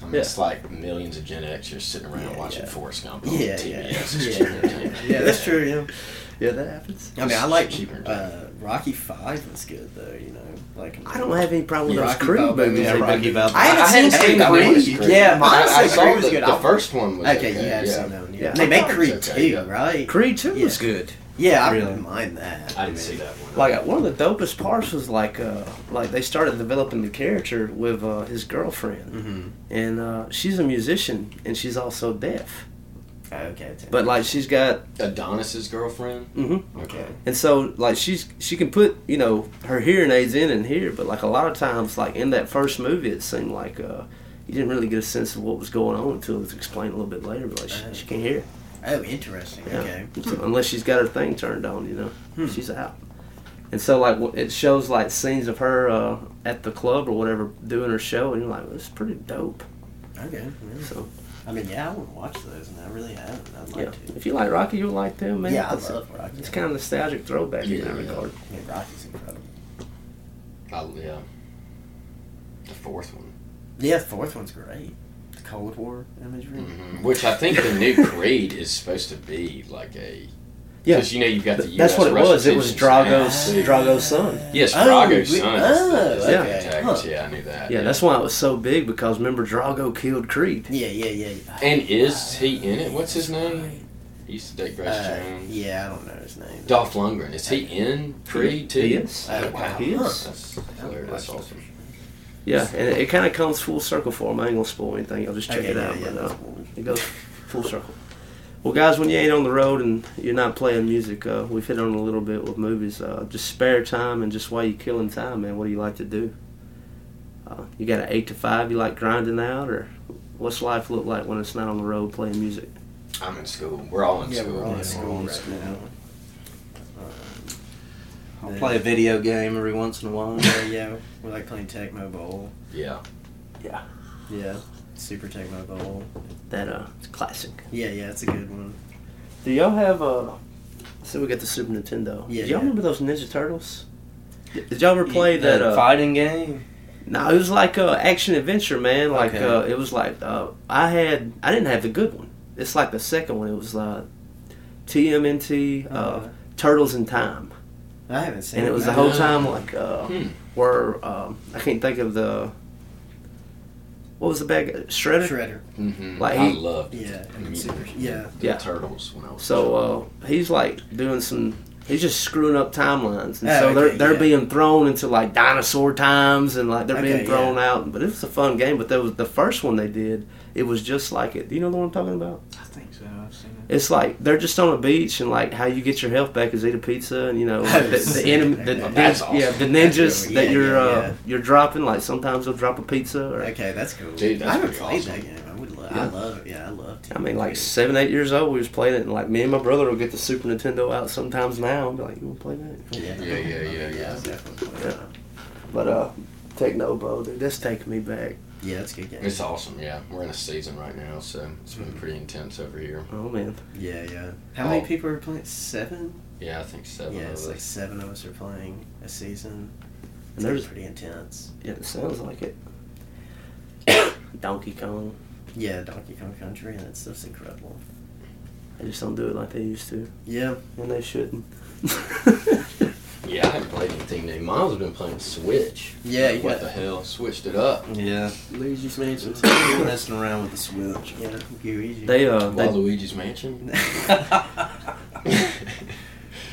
[SPEAKER 5] I mean,
[SPEAKER 2] Yeah.
[SPEAKER 5] it's like millions of Gen Xers sitting around
[SPEAKER 3] Yeah,
[SPEAKER 5] watching
[SPEAKER 3] yeah.
[SPEAKER 5] Forrest Gump on
[SPEAKER 3] Yeah,
[SPEAKER 5] TBS.
[SPEAKER 3] yeah, yeah, yeah, yeah, that's true. Yeah.
[SPEAKER 2] Yeah, that happens.
[SPEAKER 3] I mean, I like
[SPEAKER 5] cheaper than
[SPEAKER 3] uh, Rocky Five was good though. You know, like
[SPEAKER 2] I don't have any problem with those
[SPEAKER 3] Rocky
[SPEAKER 2] Creed
[SPEAKER 3] Balboa,
[SPEAKER 2] movies.
[SPEAKER 4] Yeah,
[SPEAKER 2] They've
[SPEAKER 4] Rocky Balboa.
[SPEAKER 3] I haven't
[SPEAKER 5] hadn't
[SPEAKER 3] seen
[SPEAKER 5] seen
[SPEAKER 3] Creed.
[SPEAKER 5] Creed.
[SPEAKER 3] Yeah, mine
[SPEAKER 5] I, I
[SPEAKER 3] said
[SPEAKER 5] saw
[SPEAKER 3] Creed was
[SPEAKER 5] the,
[SPEAKER 3] good.
[SPEAKER 5] the first one was
[SPEAKER 3] Okay,
[SPEAKER 5] okay.
[SPEAKER 3] you have
[SPEAKER 5] yeah.
[SPEAKER 3] seen that one. Yeah,
[SPEAKER 2] Yeah.
[SPEAKER 3] they made Creed
[SPEAKER 5] okay,
[SPEAKER 3] two, right?
[SPEAKER 2] Creed Two was good.
[SPEAKER 3] Yeah, I
[SPEAKER 4] Really?
[SPEAKER 3] wouldn't mind that.
[SPEAKER 5] I didn't see that one.
[SPEAKER 2] Like one of the dopest parts was like uh, like they started developing the character with uh, his girlfriend,
[SPEAKER 3] Mm-hmm.
[SPEAKER 2] and uh, she's a musician and she's also deaf.
[SPEAKER 3] Okay.
[SPEAKER 2] But like she's got,
[SPEAKER 5] Adonis's girlfriend.
[SPEAKER 2] hmm
[SPEAKER 5] Okay.
[SPEAKER 2] and so like she's she can put you know her hearing aids in and hear, but like a lot of times like in that first movie it seemed like uh, you didn't really get a sense of what was going on until it was explained a little bit later. But like she, she can't hear.
[SPEAKER 3] Oh, interesting.
[SPEAKER 2] Yeah.
[SPEAKER 3] Okay.
[SPEAKER 2] So unless she's got her thing turned on, you know,
[SPEAKER 3] Hmm.
[SPEAKER 2] she's out. And so like it shows like scenes of her uh, at the club or whatever doing her show, and you're like, well, it's pretty dope.
[SPEAKER 3] Okay. yeah.
[SPEAKER 2] So
[SPEAKER 3] I mean, yeah, I would watch those, and I really haven't. I'd like
[SPEAKER 2] yeah,
[SPEAKER 3] to.
[SPEAKER 2] if you like Rocky, you'll like them, man.
[SPEAKER 3] Yeah, I
[SPEAKER 2] it's,
[SPEAKER 3] love Rocky.
[SPEAKER 2] it's kind of nostalgic throwback in
[SPEAKER 5] Yeah,
[SPEAKER 2] that
[SPEAKER 5] yeah.
[SPEAKER 2] regard.
[SPEAKER 3] Yeah, Rocky's incredible.
[SPEAKER 5] I, yeah. The fourth one.
[SPEAKER 3] Yeah, the fourth one's great. The Cold War imagery.
[SPEAKER 5] hmm Which I think the new Creed is supposed to be like a.
[SPEAKER 2] Yeah.
[SPEAKER 5] Because you know you've got the U.S.
[SPEAKER 2] That's what it was. It was
[SPEAKER 5] Russian
[SPEAKER 2] Drago's
[SPEAKER 5] tensions.
[SPEAKER 2] Drago's son.
[SPEAKER 5] Yes,
[SPEAKER 3] Oh,
[SPEAKER 5] Drago's
[SPEAKER 3] we-
[SPEAKER 5] son.
[SPEAKER 3] oh,
[SPEAKER 5] is the,
[SPEAKER 2] okay.
[SPEAKER 5] the.
[SPEAKER 3] Huh.
[SPEAKER 5] Yeah, I knew that.
[SPEAKER 2] Yeah, that's why it was so big because remember Drago killed Creed.
[SPEAKER 3] Yeah, yeah, yeah.
[SPEAKER 5] And is he in it? What's his name? He used to date Grace
[SPEAKER 3] Uh,
[SPEAKER 5] Jones.
[SPEAKER 3] yeah, I don't know his name.
[SPEAKER 5] Dolph Lundgren. Is he in Creed too?
[SPEAKER 2] He is.
[SPEAKER 3] Oh,
[SPEAKER 5] wow.
[SPEAKER 2] He is.
[SPEAKER 5] That's hilarious. That's awesome.
[SPEAKER 2] Yeah, and it, it kind of comes full circle for him. I ain't gonna spoil anything. I'll just check
[SPEAKER 3] Okay,
[SPEAKER 2] it
[SPEAKER 3] yeah,
[SPEAKER 2] out.
[SPEAKER 3] yeah,
[SPEAKER 2] but, uh, it goes full circle. Well, guys, when you ain't on the road and you're not playing music, uh, we've hit on a little bit with movies. Uh, just spare time and just while you're killing time, man, what do you like to do? Uh, you got an eight to five you like grinding out, or what's life look like when it's not on the road playing music?
[SPEAKER 5] I'm in school. We're all in
[SPEAKER 3] Yeah,
[SPEAKER 5] school.
[SPEAKER 3] we're all in
[SPEAKER 4] Yeah,
[SPEAKER 3] school
[SPEAKER 4] we're all in
[SPEAKER 3] right
[SPEAKER 4] school.
[SPEAKER 3] now.
[SPEAKER 4] I'll
[SPEAKER 3] Yeah.
[SPEAKER 4] play a video game every once in a while.
[SPEAKER 3] Yeah, yeah, we like playing Tecmo Bowl.
[SPEAKER 5] Yeah.
[SPEAKER 2] Yeah,
[SPEAKER 3] Yeah, Super Tecmo Bowl.
[SPEAKER 2] that uh, it's classic.
[SPEAKER 3] Yeah, yeah, it's a good one.
[SPEAKER 2] Do y'all have uh, So we got the Super Nintendo.
[SPEAKER 3] Yeah,
[SPEAKER 2] Y'all
[SPEAKER 3] yeah.
[SPEAKER 2] remember those Ninja Turtles? Did y'all ever play that?
[SPEAKER 6] that
[SPEAKER 2] Uh,
[SPEAKER 6] fighting game.
[SPEAKER 2] no, it was like uh, action adventure, man. Like
[SPEAKER 6] Okay.
[SPEAKER 2] uh, it was like uh, I had. I didn't have the good one. It's like the second one. It was uh, TMNT uh,
[SPEAKER 3] Uh,
[SPEAKER 2] Turtles in Time,
[SPEAKER 3] I haven't seen it.
[SPEAKER 2] and it was the whole time like uh,
[SPEAKER 5] Hmm.
[SPEAKER 2] where um, I can't think of the. What was the bad guy? Shredder.
[SPEAKER 3] Shredder.
[SPEAKER 5] Mm-hmm.
[SPEAKER 2] Like
[SPEAKER 5] I
[SPEAKER 2] he-
[SPEAKER 5] loved
[SPEAKER 3] Yeah,
[SPEAKER 5] the
[SPEAKER 3] and
[SPEAKER 5] music.
[SPEAKER 3] Super. Yeah.
[SPEAKER 5] the
[SPEAKER 2] Yeah.
[SPEAKER 5] Turtles when I was
[SPEAKER 2] So uh, he's like doing some. He's just screwing up timelines, and
[SPEAKER 3] Oh,
[SPEAKER 2] so they're
[SPEAKER 3] okay,
[SPEAKER 2] they're
[SPEAKER 3] yeah.
[SPEAKER 2] being thrown into like dinosaur times, and like they're
[SPEAKER 3] Okay,
[SPEAKER 2] being thrown
[SPEAKER 3] yeah.
[SPEAKER 2] out. But it was a fun game. But there was the first one they did. It was just like it. Do you know the one I'm talking about?
[SPEAKER 6] I think so. I've seen it.
[SPEAKER 2] It's like they're just on a beach, and like how you get your health back is eat a pizza, and you know the, the,
[SPEAKER 3] sick.
[SPEAKER 2] enemy, the,
[SPEAKER 3] Oh,
[SPEAKER 2] the-
[SPEAKER 5] awesome.
[SPEAKER 2] yeah the
[SPEAKER 3] That's
[SPEAKER 2] ninjas
[SPEAKER 3] good.
[SPEAKER 2] that
[SPEAKER 3] Yeah,
[SPEAKER 2] you're
[SPEAKER 3] yeah,
[SPEAKER 2] uh,
[SPEAKER 3] yeah.
[SPEAKER 2] you're dropping. Like sometimes they'll drop a pizza, or
[SPEAKER 3] Okay, that's cool.
[SPEAKER 5] Dude, that's
[SPEAKER 3] I haven't played
[SPEAKER 5] awesome.
[SPEAKER 3] that game. I would love.
[SPEAKER 2] Yeah.
[SPEAKER 3] I love it. Yeah, I love.
[SPEAKER 2] I mean, like
[SPEAKER 3] TMNT.
[SPEAKER 2] seven, eight years old, we was playing it, and like me and my brother will get the Super Nintendo out sometimes now and be like, "You want to play that?"
[SPEAKER 3] Yeah,
[SPEAKER 5] Yeah, yeah, yeah, yeah.
[SPEAKER 3] I'll definitely
[SPEAKER 2] Yeah. But uh, Tecmo Bowl, dude, that's taking me back.
[SPEAKER 3] Yeah, that's a good game.
[SPEAKER 5] It's awesome, yeah. We're in a season right now, so it's
[SPEAKER 3] Mm-hmm.
[SPEAKER 5] been pretty intense over here.
[SPEAKER 2] Oh man,
[SPEAKER 3] Yeah, yeah. How many
[SPEAKER 5] Oh.
[SPEAKER 3] people are playing? Seven.
[SPEAKER 5] Yeah, I think seven
[SPEAKER 3] yeah,
[SPEAKER 5] of
[SPEAKER 3] it's
[SPEAKER 5] us.
[SPEAKER 3] like seven of us are playing a season. It's
[SPEAKER 2] And there's-
[SPEAKER 3] pretty intense.
[SPEAKER 2] yeah, it sounds like it. Donkey Kong,
[SPEAKER 3] Yeah, Donkey Kong Country, and it's just incredible.
[SPEAKER 2] they just don't do it like they used to,
[SPEAKER 3] Yeah.
[SPEAKER 2] and they shouldn't.
[SPEAKER 5] Yeah, I haven't played anything new. Miles has been playing Switch.
[SPEAKER 3] Yeah,
[SPEAKER 5] Like,
[SPEAKER 3] you
[SPEAKER 5] what
[SPEAKER 3] got-
[SPEAKER 5] the hell? Switched it up.
[SPEAKER 6] Yeah,
[SPEAKER 3] Luigi's Mansion.
[SPEAKER 6] messing around with the Switch.
[SPEAKER 3] yeah, Luigi.
[SPEAKER 2] they uh, they,
[SPEAKER 5] Waluigi's Mansion.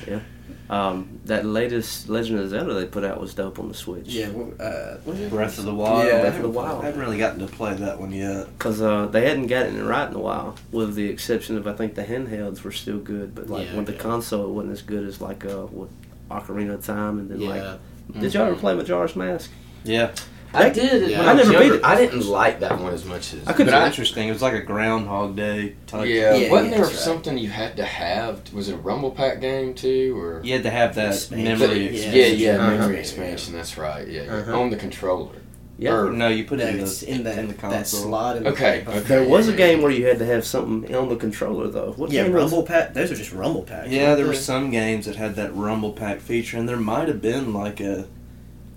[SPEAKER 2] um, that latest Legend of Zelda they put out was dope on the Switch.
[SPEAKER 3] yeah, well, uh, what is it?
[SPEAKER 6] Breath of the Wild.
[SPEAKER 3] Yeah,
[SPEAKER 2] Breath of the Wild.
[SPEAKER 6] I haven't really gotten to play that one yet.
[SPEAKER 2] Cause uh, they hadn't gotten it right in a while, with the exception of I think the handhelds were still good, but like
[SPEAKER 3] Yeah,
[SPEAKER 2] with the console it wasn't as good as like uh, with Ocarina of Time and then
[SPEAKER 3] Yeah.
[SPEAKER 2] like. Did y'all ever play Majora's Mask?
[SPEAKER 6] Yeah,
[SPEAKER 5] I did.
[SPEAKER 3] Yeah.
[SPEAKER 5] when
[SPEAKER 2] I
[SPEAKER 5] was
[SPEAKER 2] never beat it.
[SPEAKER 5] I didn't like that one as much as.
[SPEAKER 2] I couldn't-
[SPEAKER 6] but
[SPEAKER 5] but
[SPEAKER 6] interesting. It was like a Groundhog Day type.
[SPEAKER 5] Yeah,
[SPEAKER 3] Yeah,
[SPEAKER 5] wasn't
[SPEAKER 3] yeah,
[SPEAKER 5] there
[SPEAKER 3] that's right.
[SPEAKER 5] something you had to have? Was it a Rumble Pack game too, or?
[SPEAKER 6] You had to have that
[SPEAKER 3] Expansion.
[SPEAKER 6] memory.
[SPEAKER 5] yeah,
[SPEAKER 6] expansion.
[SPEAKER 5] yeah, yeah,
[SPEAKER 2] Uh-huh.
[SPEAKER 5] memory expansion. That's right. Yeah, yeah.
[SPEAKER 2] Uh-huh.
[SPEAKER 5] on the controller.
[SPEAKER 2] Yeah.
[SPEAKER 5] Or-
[SPEAKER 6] No, you put it in the,
[SPEAKER 3] in that,
[SPEAKER 6] in the
[SPEAKER 3] that
[SPEAKER 6] console.
[SPEAKER 3] slot. In
[SPEAKER 5] Okay,
[SPEAKER 3] the,
[SPEAKER 5] okay.
[SPEAKER 2] There was a game
[SPEAKER 5] yeah.
[SPEAKER 2] where you had to have something on the controller though. What
[SPEAKER 3] Yeah,
[SPEAKER 2] game
[SPEAKER 3] Rumble Pack. Those are just Rumble Packs.
[SPEAKER 6] Yeah, there
[SPEAKER 3] they?
[SPEAKER 6] were some games that had that Rumble Pack feature, and there might have been like a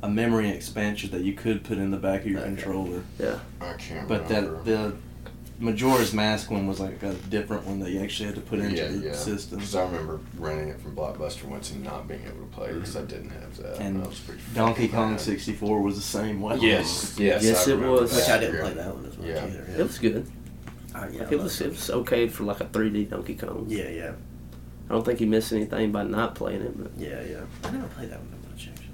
[SPEAKER 6] a memory expansion that you could put in the back of your
[SPEAKER 3] Okay.
[SPEAKER 6] controller. Yeah.
[SPEAKER 5] I can't
[SPEAKER 6] But
[SPEAKER 5] remember.
[SPEAKER 6] that the Majora's Mask one was like a different one that you actually had to put into
[SPEAKER 5] yeah,
[SPEAKER 6] the
[SPEAKER 5] yeah.
[SPEAKER 6] system.
[SPEAKER 5] Because I remember renting it from Blockbuster once and not being able to play it because I didn't have that.
[SPEAKER 6] And
[SPEAKER 5] that was pretty
[SPEAKER 6] Donkey Kong 64 was the same way.
[SPEAKER 5] Yes, yes,
[SPEAKER 2] Yes, it was.
[SPEAKER 3] Which I didn't
[SPEAKER 5] yeah.
[SPEAKER 3] play that one as much
[SPEAKER 5] Yeah.
[SPEAKER 3] either.
[SPEAKER 2] It was good.
[SPEAKER 3] Oh, yeah,
[SPEAKER 2] Like,
[SPEAKER 3] I
[SPEAKER 2] it was it was okay for like a 3D Donkey Kong.
[SPEAKER 3] Yeah, yeah,
[SPEAKER 2] I don't think he missed anything by not playing it. But
[SPEAKER 3] yeah, yeah. I never played that one that much actually.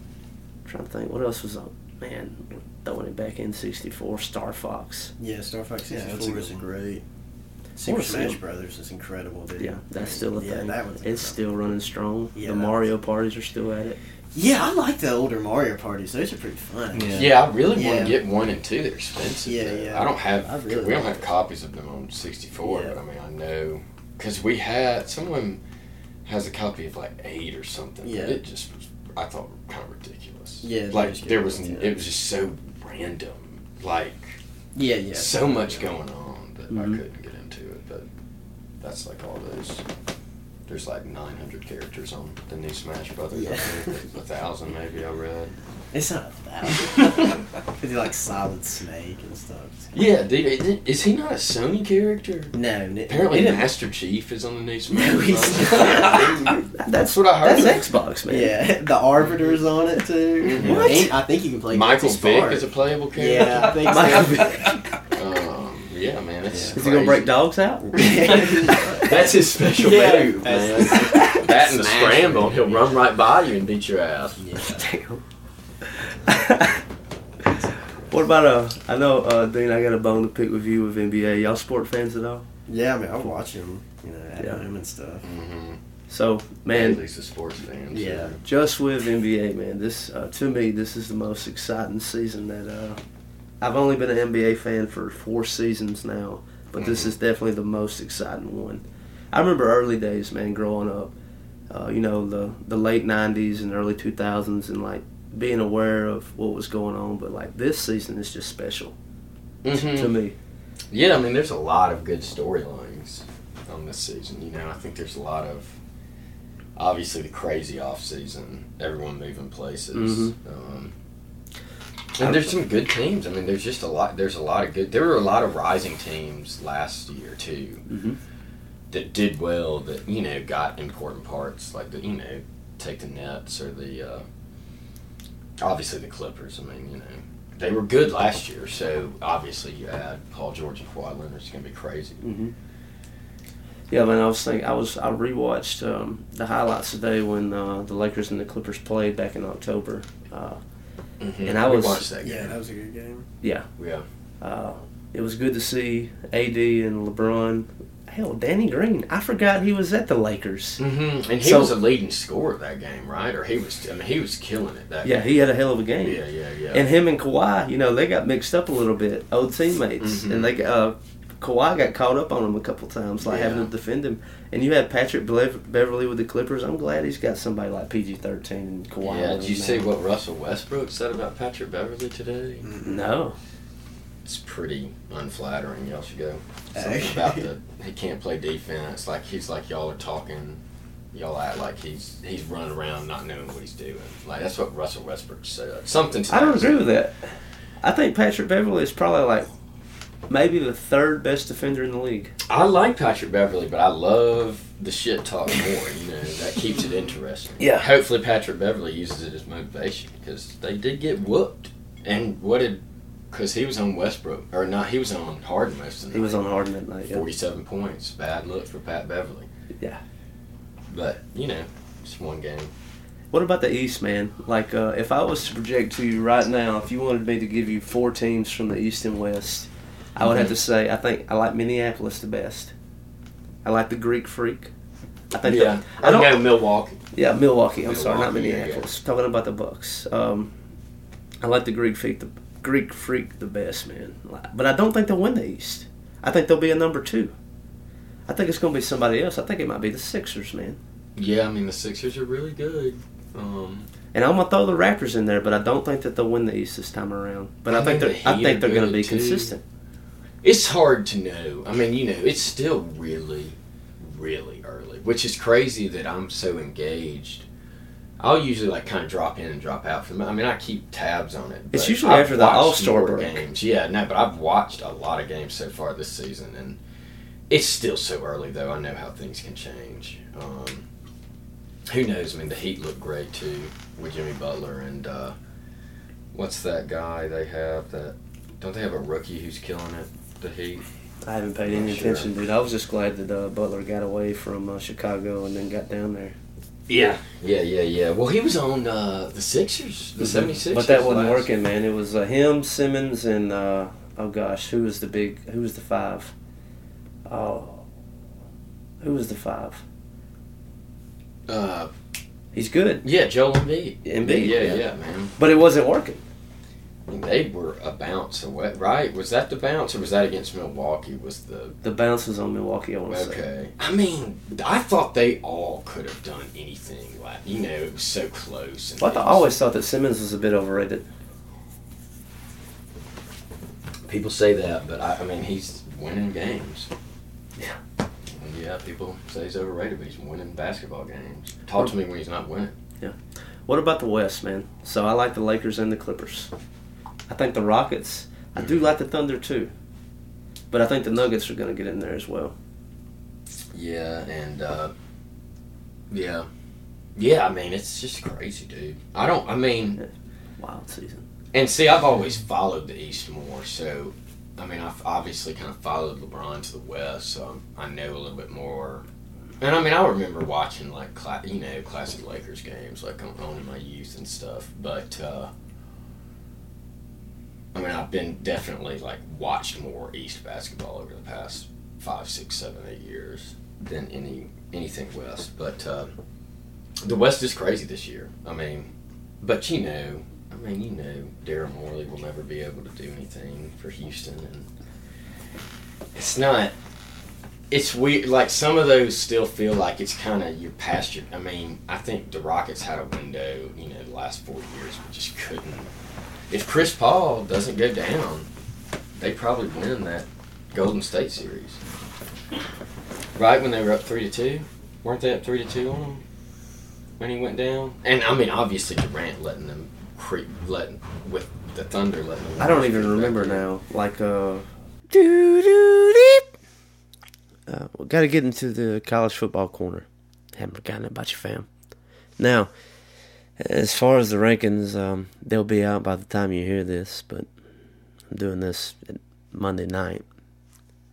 [SPEAKER 2] I'm trying to think what else was up. Man, throwing it back in '64, Star Fox.
[SPEAKER 3] Yeah, Star Fox 64
[SPEAKER 6] that's a
[SPEAKER 3] is
[SPEAKER 6] good
[SPEAKER 3] great. Super Smash
[SPEAKER 2] it.
[SPEAKER 3] Brothers is incredible, dude.
[SPEAKER 2] Yeah, that's still a
[SPEAKER 3] yeah,
[SPEAKER 2] thing.
[SPEAKER 3] That one's
[SPEAKER 2] it's
[SPEAKER 3] incredible.
[SPEAKER 2] still running strong.
[SPEAKER 3] Yeah,
[SPEAKER 2] the
[SPEAKER 3] that
[SPEAKER 2] Mario parties are still at it.
[SPEAKER 3] Yeah, I like the older Mario parties. Those are pretty fun.
[SPEAKER 6] Yeah.
[SPEAKER 5] Yeah, I really want to get one and two. They're expensive.
[SPEAKER 3] Yeah,
[SPEAKER 5] though.
[SPEAKER 3] yeah.
[SPEAKER 5] I don't have.
[SPEAKER 3] I really
[SPEAKER 5] we don't have
[SPEAKER 3] it.
[SPEAKER 5] copies of them on 64,
[SPEAKER 3] Yeah.
[SPEAKER 5] but I mean, I know because we had someone has a copy of like eight or something.
[SPEAKER 3] Yeah.
[SPEAKER 5] But it just was. I thought kind of ridiculous.
[SPEAKER 3] Yeah,
[SPEAKER 5] like there was.
[SPEAKER 3] ones, yeah.
[SPEAKER 5] It was just so random. Like
[SPEAKER 3] Yeah, yeah.
[SPEAKER 5] so much going on that I
[SPEAKER 2] Mhm.
[SPEAKER 5] couldn't get into it. But that's like all those. There's like 900 characters on the new Smash Brothers. I think a thousand maybe I read.
[SPEAKER 3] It's not a thousand. Cause you like Solid Snake and stuff.
[SPEAKER 5] Yeah, dude, is- is he not a Sony character?
[SPEAKER 3] No,
[SPEAKER 5] Apparently,
[SPEAKER 3] it didn't-
[SPEAKER 5] Master Chief is on the new Smash.
[SPEAKER 3] No, he's not.
[SPEAKER 5] That's what I heard.
[SPEAKER 2] That's Xbox, man.
[SPEAKER 3] Yeah, the Arbiter's on it too.
[SPEAKER 5] Mhm.
[SPEAKER 3] I think- I think you can play
[SPEAKER 5] Michael
[SPEAKER 3] Guilty
[SPEAKER 5] Vick is a playable character.
[SPEAKER 3] Yeah, I think
[SPEAKER 2] Michael
[SPEAKER 3] so.
[SPEAKER 5] Um, yeah, man, it's
[SPEAKER 2] Is he gonna break dogs out?
[SPEAKER 5] That's his special
[SPEAKER 3] Yeah.
[SPEAKER 5] move, man. that and the scramble, he'll run right by you and beat your ass.
[SPEAKER 3] Yeah.
[SPEAKER 2] Damn. what about uh? I know uh, Dean. I got a bone to pick with you with NBA. Y'all sport fans at all?
[SPEAKER 3] yeah, I mean, I watch him, you know, at
[SPEAKER 2] Yeah.
[SPEAKER 3] home and stuff.
[SPEAKER 5] Mm-hmm.
[SPEAKER 2] So
[SPEAKER 5] Man,
[SPEAKER 2] man,
[SPEAKER 5] at least a sports fan. so-
[SPEAKER 3] Yeah.
[SPEAKER 2] just with NBA, man. This uh, to me, this is the most exciting season that uh, I've only been an NBA fan for four seasons now, but this
[SPEAKER 5] Mhm.
[SPEAKER 2] is definitely the most exciting one. I remember early days, man, growing up. Uh, you know, the the late '90s and early 2000s, and like being aware of what was going on. But like this season is just special
[SPEAKER 5] Mhm.
[SPEAKER 2] to me.
[SPEAKER 5] Yeah, I mean, there's a lot of good storylines on this season. You know, I think there's a lot of obviously the crazy off season, everyone moving places.
[SPEAKER 2] Mhm.
[SPEAKER 5] Um, and there's some good teams. I mean, there's just a lot. There's a lot of good. There were a lot of rising teams last year too
[SPEAKER 2] Mhm.
[SPEAKER 5] that did well. That you know got important parts like the you know take the Nets or the uh, obviously the Clippers. I mean you know they were good last year. So obviously you add Paul George and Kawhi Leonard, it's gonna be crazy.
[SPEAKER 2] hmm Yeah, man. I was thinking. I was. I rewatched um, the highlights today when uh, the Lakers and the Clippers played back in October. Uh, And I was-
[SPEAKER 5] watched that game.
[SPEAKER 3] Yeah, that was a good game.
[SPEAKER 2] yeah,
[SPEAKER 5] Yeah.
[SPEAKER 2] uh, it was good to see AD and LeBron. Hell, Danny Green. I forgot he was at the Lakers.
[SPEAKER 5] Mm-hmm. And he
[SPEAKER 2] So-
[SPEAKER 5] was a leading scorer that game, right? Or he was. I mean, he was killing it that
[SPEAKER 2] Yeah,
[SPEAKER 5] game.
[SPEAKER 2] he had a hell of a game.
[SPEAKER 5] Yeah, yeah, yeah.
[SPEAKER 2] And him and Kawhi, you know, they got mixed up a little bit, old teammates,
[SPEAKER 5] Mhm.
[SPEAKER 2] and they uh, Kawhi got caught up on him a couple times, like having to defend him. And you had Patrick Beverley with the Clippers. I'm glad he's got somebody like PG thirteen and Kawhi.
[SPEAKER 5] yeah. Did you see what Russell Westbrook said about Patrick Beverley today?
[SPEAKER 2] No.
[SPEAKER 5] It's pretty unflattering. Y'all should go. Something about the he can't play defense. Like he's like y'all are talking. Y'all act like he's he's running around not knowing what he's doing. Like that's what Russell Westbrook said. Something. To
[SPEAKER 2] I don't agree with that. I think Patrick Beverley is probably like maybe the third best defender in the league.
[SPEAKER 5] I like Patrick Beverley, but I love the shit talk more. You know that keeps it interesting.
[SPEAKER 2] Yeah.
[SPEAKER 5] Hopefully, Patrick Beverley uses it as motivation because they did get whooped. And what did? Because he was on Westbrook or not? He was on Harden most of the
[SPEAKER 2] He was
[SPEAKER 5] night.
[SPEAKER 2] on Harden that night. Yeah.
[SPEAKER 5] Forty-seven points. Bad look for Pat Beverley.
[SPEAKER 2] Yeah.
[SPEAKER 5] But you know, it's one game.
[SPEAKER 2] What about the East, man? Like, uh, if I was to project to you right now, if you wanted me to give you four teams from the East and West, I would
[SPEAKER 5] Mm-hmm.
[SPEAKER 2] have to say I think I like Minneapolis the best. I like the Greek Freak. I think.
[SPEAKER 5] Yeah,
[SPEAKER 2] the- I don't.
[SPEAKER 5] go Milwaukee.
[SPEAKER 2] Yeah, Milwaukee. I'm sorry, not
[SPEAKER 5] Milwaukee, yeah,
[SPEAKER 2] Minneapolis. Talking about the Bucks. Um, I like the Greek Freak. The Greek Freak the best, man. But I don't think they'll win the East. I think they'll be a number two. I think it's going to be somebody else. I think it might be the Sixers, man.
[SPEAKER 5] Yeah, I mean the Sixers are really good. Um,
[SPEAKER 2] And I'm gonna throw the Raptors in there, but I don't think that they'll win the East this time around. But I,
[SPEAKER 5] I
[SPEAKER 2] think they're
[SPEAKER 5] the
[SPEAKER 2] I think they're going to be
[SPEAKER 5] too.
[SPEAKER 2] consistent.
[SPEAKER 5] it's hard to know. I mean, you know, it's still really, really early, which is crazy that I'm so engaged. I'll usually like kind of drop in and drop out from. I mean, I keep tabs on it.
[SPEAKER 2] It's usually
[SPEAKER 5] I've
[SPEAKER 2] after the All-Star break.
[SPEAKER 5] games. Yeah, no, but I've watched a lot of games so far this season, and it's still so early. Though I know how things can change. Um, who knows? I mean, the Heat look great too with Jimmy Butler and uh, what's that guy they have that? Don't they have a rookie who's killing it? The Heat.
[SPEAKER 2] I haven't paid any
[SPEAKER 5] Sure.
[SPEAKER 2] attention, dude. I was just glad that uh, Butler got away from uh, Chicago and then got down there.
[SPEAKER 5] Yeah. Yeah, yeah, yeah. Well, he was on uh, the Sixers, the 76ers.
[SPEAKER 2] But that wasn't
[SPEAKER 5] last-
[SPEAKER 2] working, man. It was uh, him, Simmons, and uh, oh gosh, who was the big? Who was the five? Oh, who was the five?
[SPEAKER 5] Uh,
[SPEAKER 2] He's good,
[SPEAKER 5] yeah, Joel Embiid.
[SPEAKER 2] Embiid,
[SPEAKER 5] Yeah,
[SPEAKER 2] yeah.
[SPEAKER 5] yeah, man.
[SPEAKER 2] but it wasn't working.
[SPEAKER 5] They were a bounce away, right? Was that the bounce, or was that against Milwaukee? Was the
[SPEAKER 2] The bounce was on Milwaukee. I want to say.
[SPEAKER 5] okay? I mean, I thought they all could have done anything. Like, you know, it was so close. And
[SPEAKER 2] Well, I always thought that Simmons was a bit overrated.
[SPEAKER 5] People say that, but I, I mean, he's winning games.
[SPEAKER 2] Yeah.
[SPEAKER 5] Yeah, people say he's overrated, but he's winning basketball games. Talk to me when he's not winning. Yeah.
[SPEAKER 2] What about the West, man? So I like the Lakers and the Clippers. I think the Rockets. I do like the Thunder too, but I think the Nuggets are going to get in there as well.
[SPEAKER 5] Yeah, and uh, yeah, yeah. I mean, it's just crazy, dude. I don't. I mean,
[SPEAKER 2] Wild season.
[SPEAKER 5] and see, I've always followed the East more. So, I mean, I've obviously kind of followed LeBron to the West, so I know a little bit more. And I mean, I remember watching like you know classic Lakers games, like on, on in my youth and stuff. But uh, I mean, I've been definitely like watched more East basketball over the past five, six, seven, eight years than any anything West. But uh, the West is crazy this year. I mean, but you know, I mean, you know, Daryl Morey will never be able to do anything for Houston, and it's not. It's weird. Like some of those still feel like it's kind of you're past your. I mean, I think the Rockets had a window, you know, the last four years, but just couldn't. If Chris Paul doesn't go down, they probably win that Golden State series. Right when they were up three to two, weren't they up three to two on them? when he went down? And I mean, obviously Durant letting them creep, letting with the Thunder letting. Them
[SPEAKER 7] I don't even remember
[SPEAKER 5] in.
[SPEAKER 7] now. Like uh, Doo do
[SPEAKER 2] Uh, we got to get into the college football corner. Haven't forgotten about you, fam. Now, as far as the rankings, um, they'll be out by the time you hear this, but I'm doing this Monday night.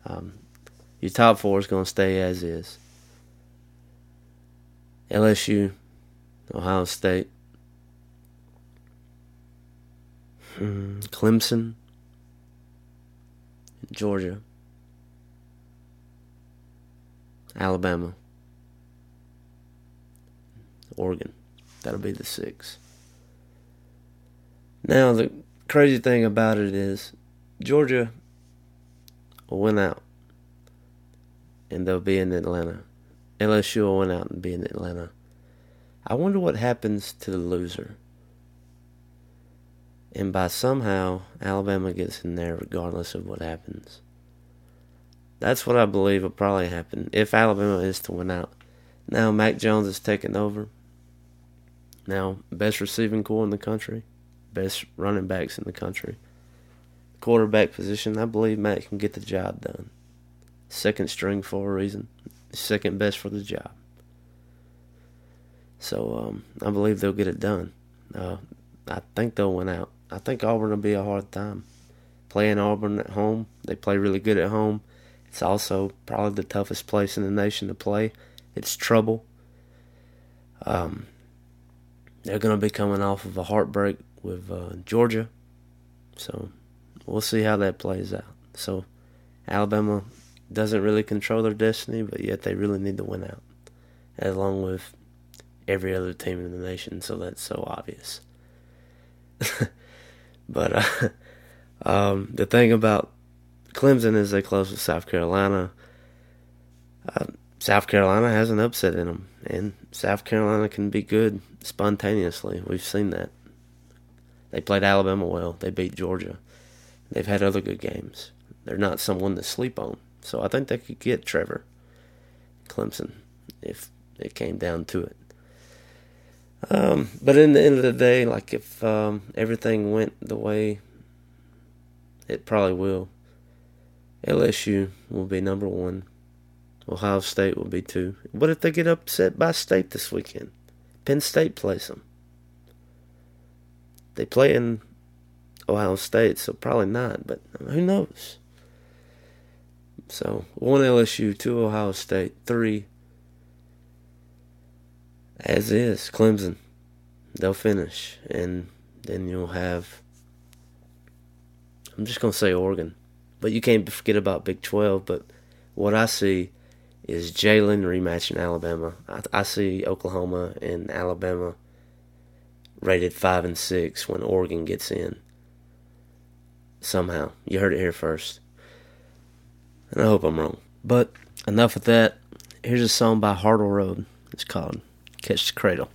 [SPEAKER 2] Um, your top four is going to stay as is. LSU, Ohio State, hmm, Clemson, Georgia, Alabama, Oregon. That'll be the six. Now, the crazy thing about it is Georgia will win out and they'll be in Atlanta. LSU will win out and be in Atlanta. I wonder what happens to the loser. And by somehow, Alabama gets in there regardless of what happens. That's what I believe will probably happen if Alabama is to win out. Now, Mac Jones is taking over. Now, best receiving corps in the country, best running backs in the country. Quarterback position, I believe Mac can get the job done. Second string for a reason, second best for the job. So um, I believe they'll get it done. Uh, I think they'll win out. I think Auburn will be a hard time. Playing Auburn at home, they play really good at home. It's also probably the toughest place in the nation to play. It's trouble. Um, they're going to be coming off of a heartbreak with uh, Georgia. So we'll see how that plays out. So Alabama doesn't really control their destiny, but yet they really need to win out, along with every other team in the nation. So that's so obvious. but uh, um, the thing about Clemson is they close with South Carolina. Uh, South Carolina has an upset in them, and South Carolina can be good spontaneously. We've seen that. They played Alabama well. They beat Georgia. They've had other good games. They're not someone to sleep on. So I think they could get Trevor Clemson if it came down to it. Um, but in the end of the day, like if um, everything went the way it probably will, LSU will be number one. Ohio State will be two. What if they get upset by State this weekend? Penn State plays them. They play in Ohio State, so probably not, but who knows? So, one LSU, two Ohio State, three as is Clemson. They'll finish, and then you'll have. I'm just gonna say Oregon, but you can't forget about Big 12. But what I see is Jalen rematching Alabama. I, I see Oklahoma and Alabama rated five and six when Oregon gets in. Somehow, you heard it here first, and I hope I'm wrong. But enough of that. Here's a song by Hartle Road. It's called "Catch the Cradle."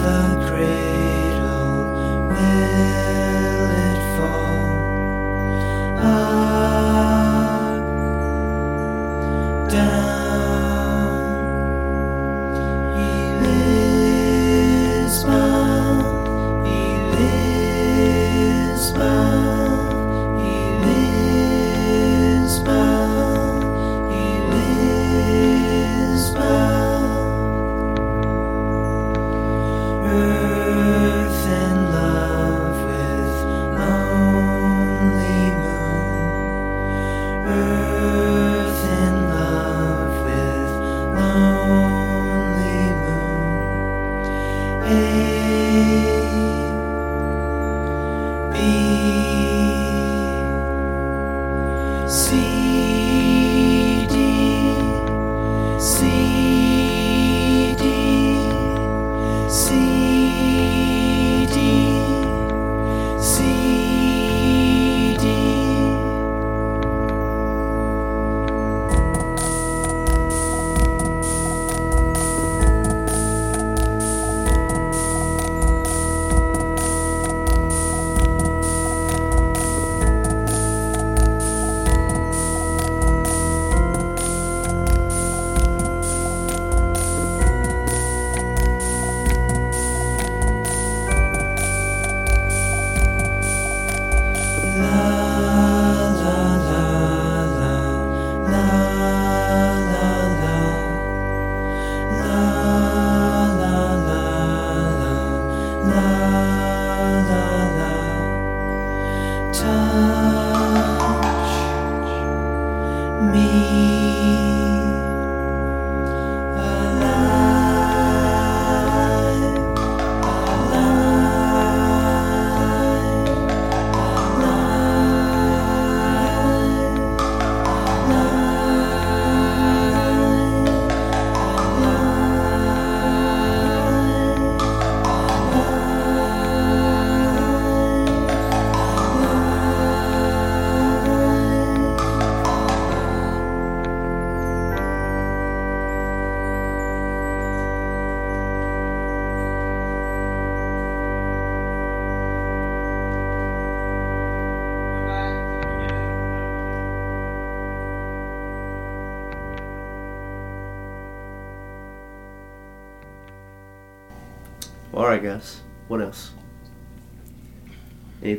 [SPEAKER 8] The cradle, will it fall? Up,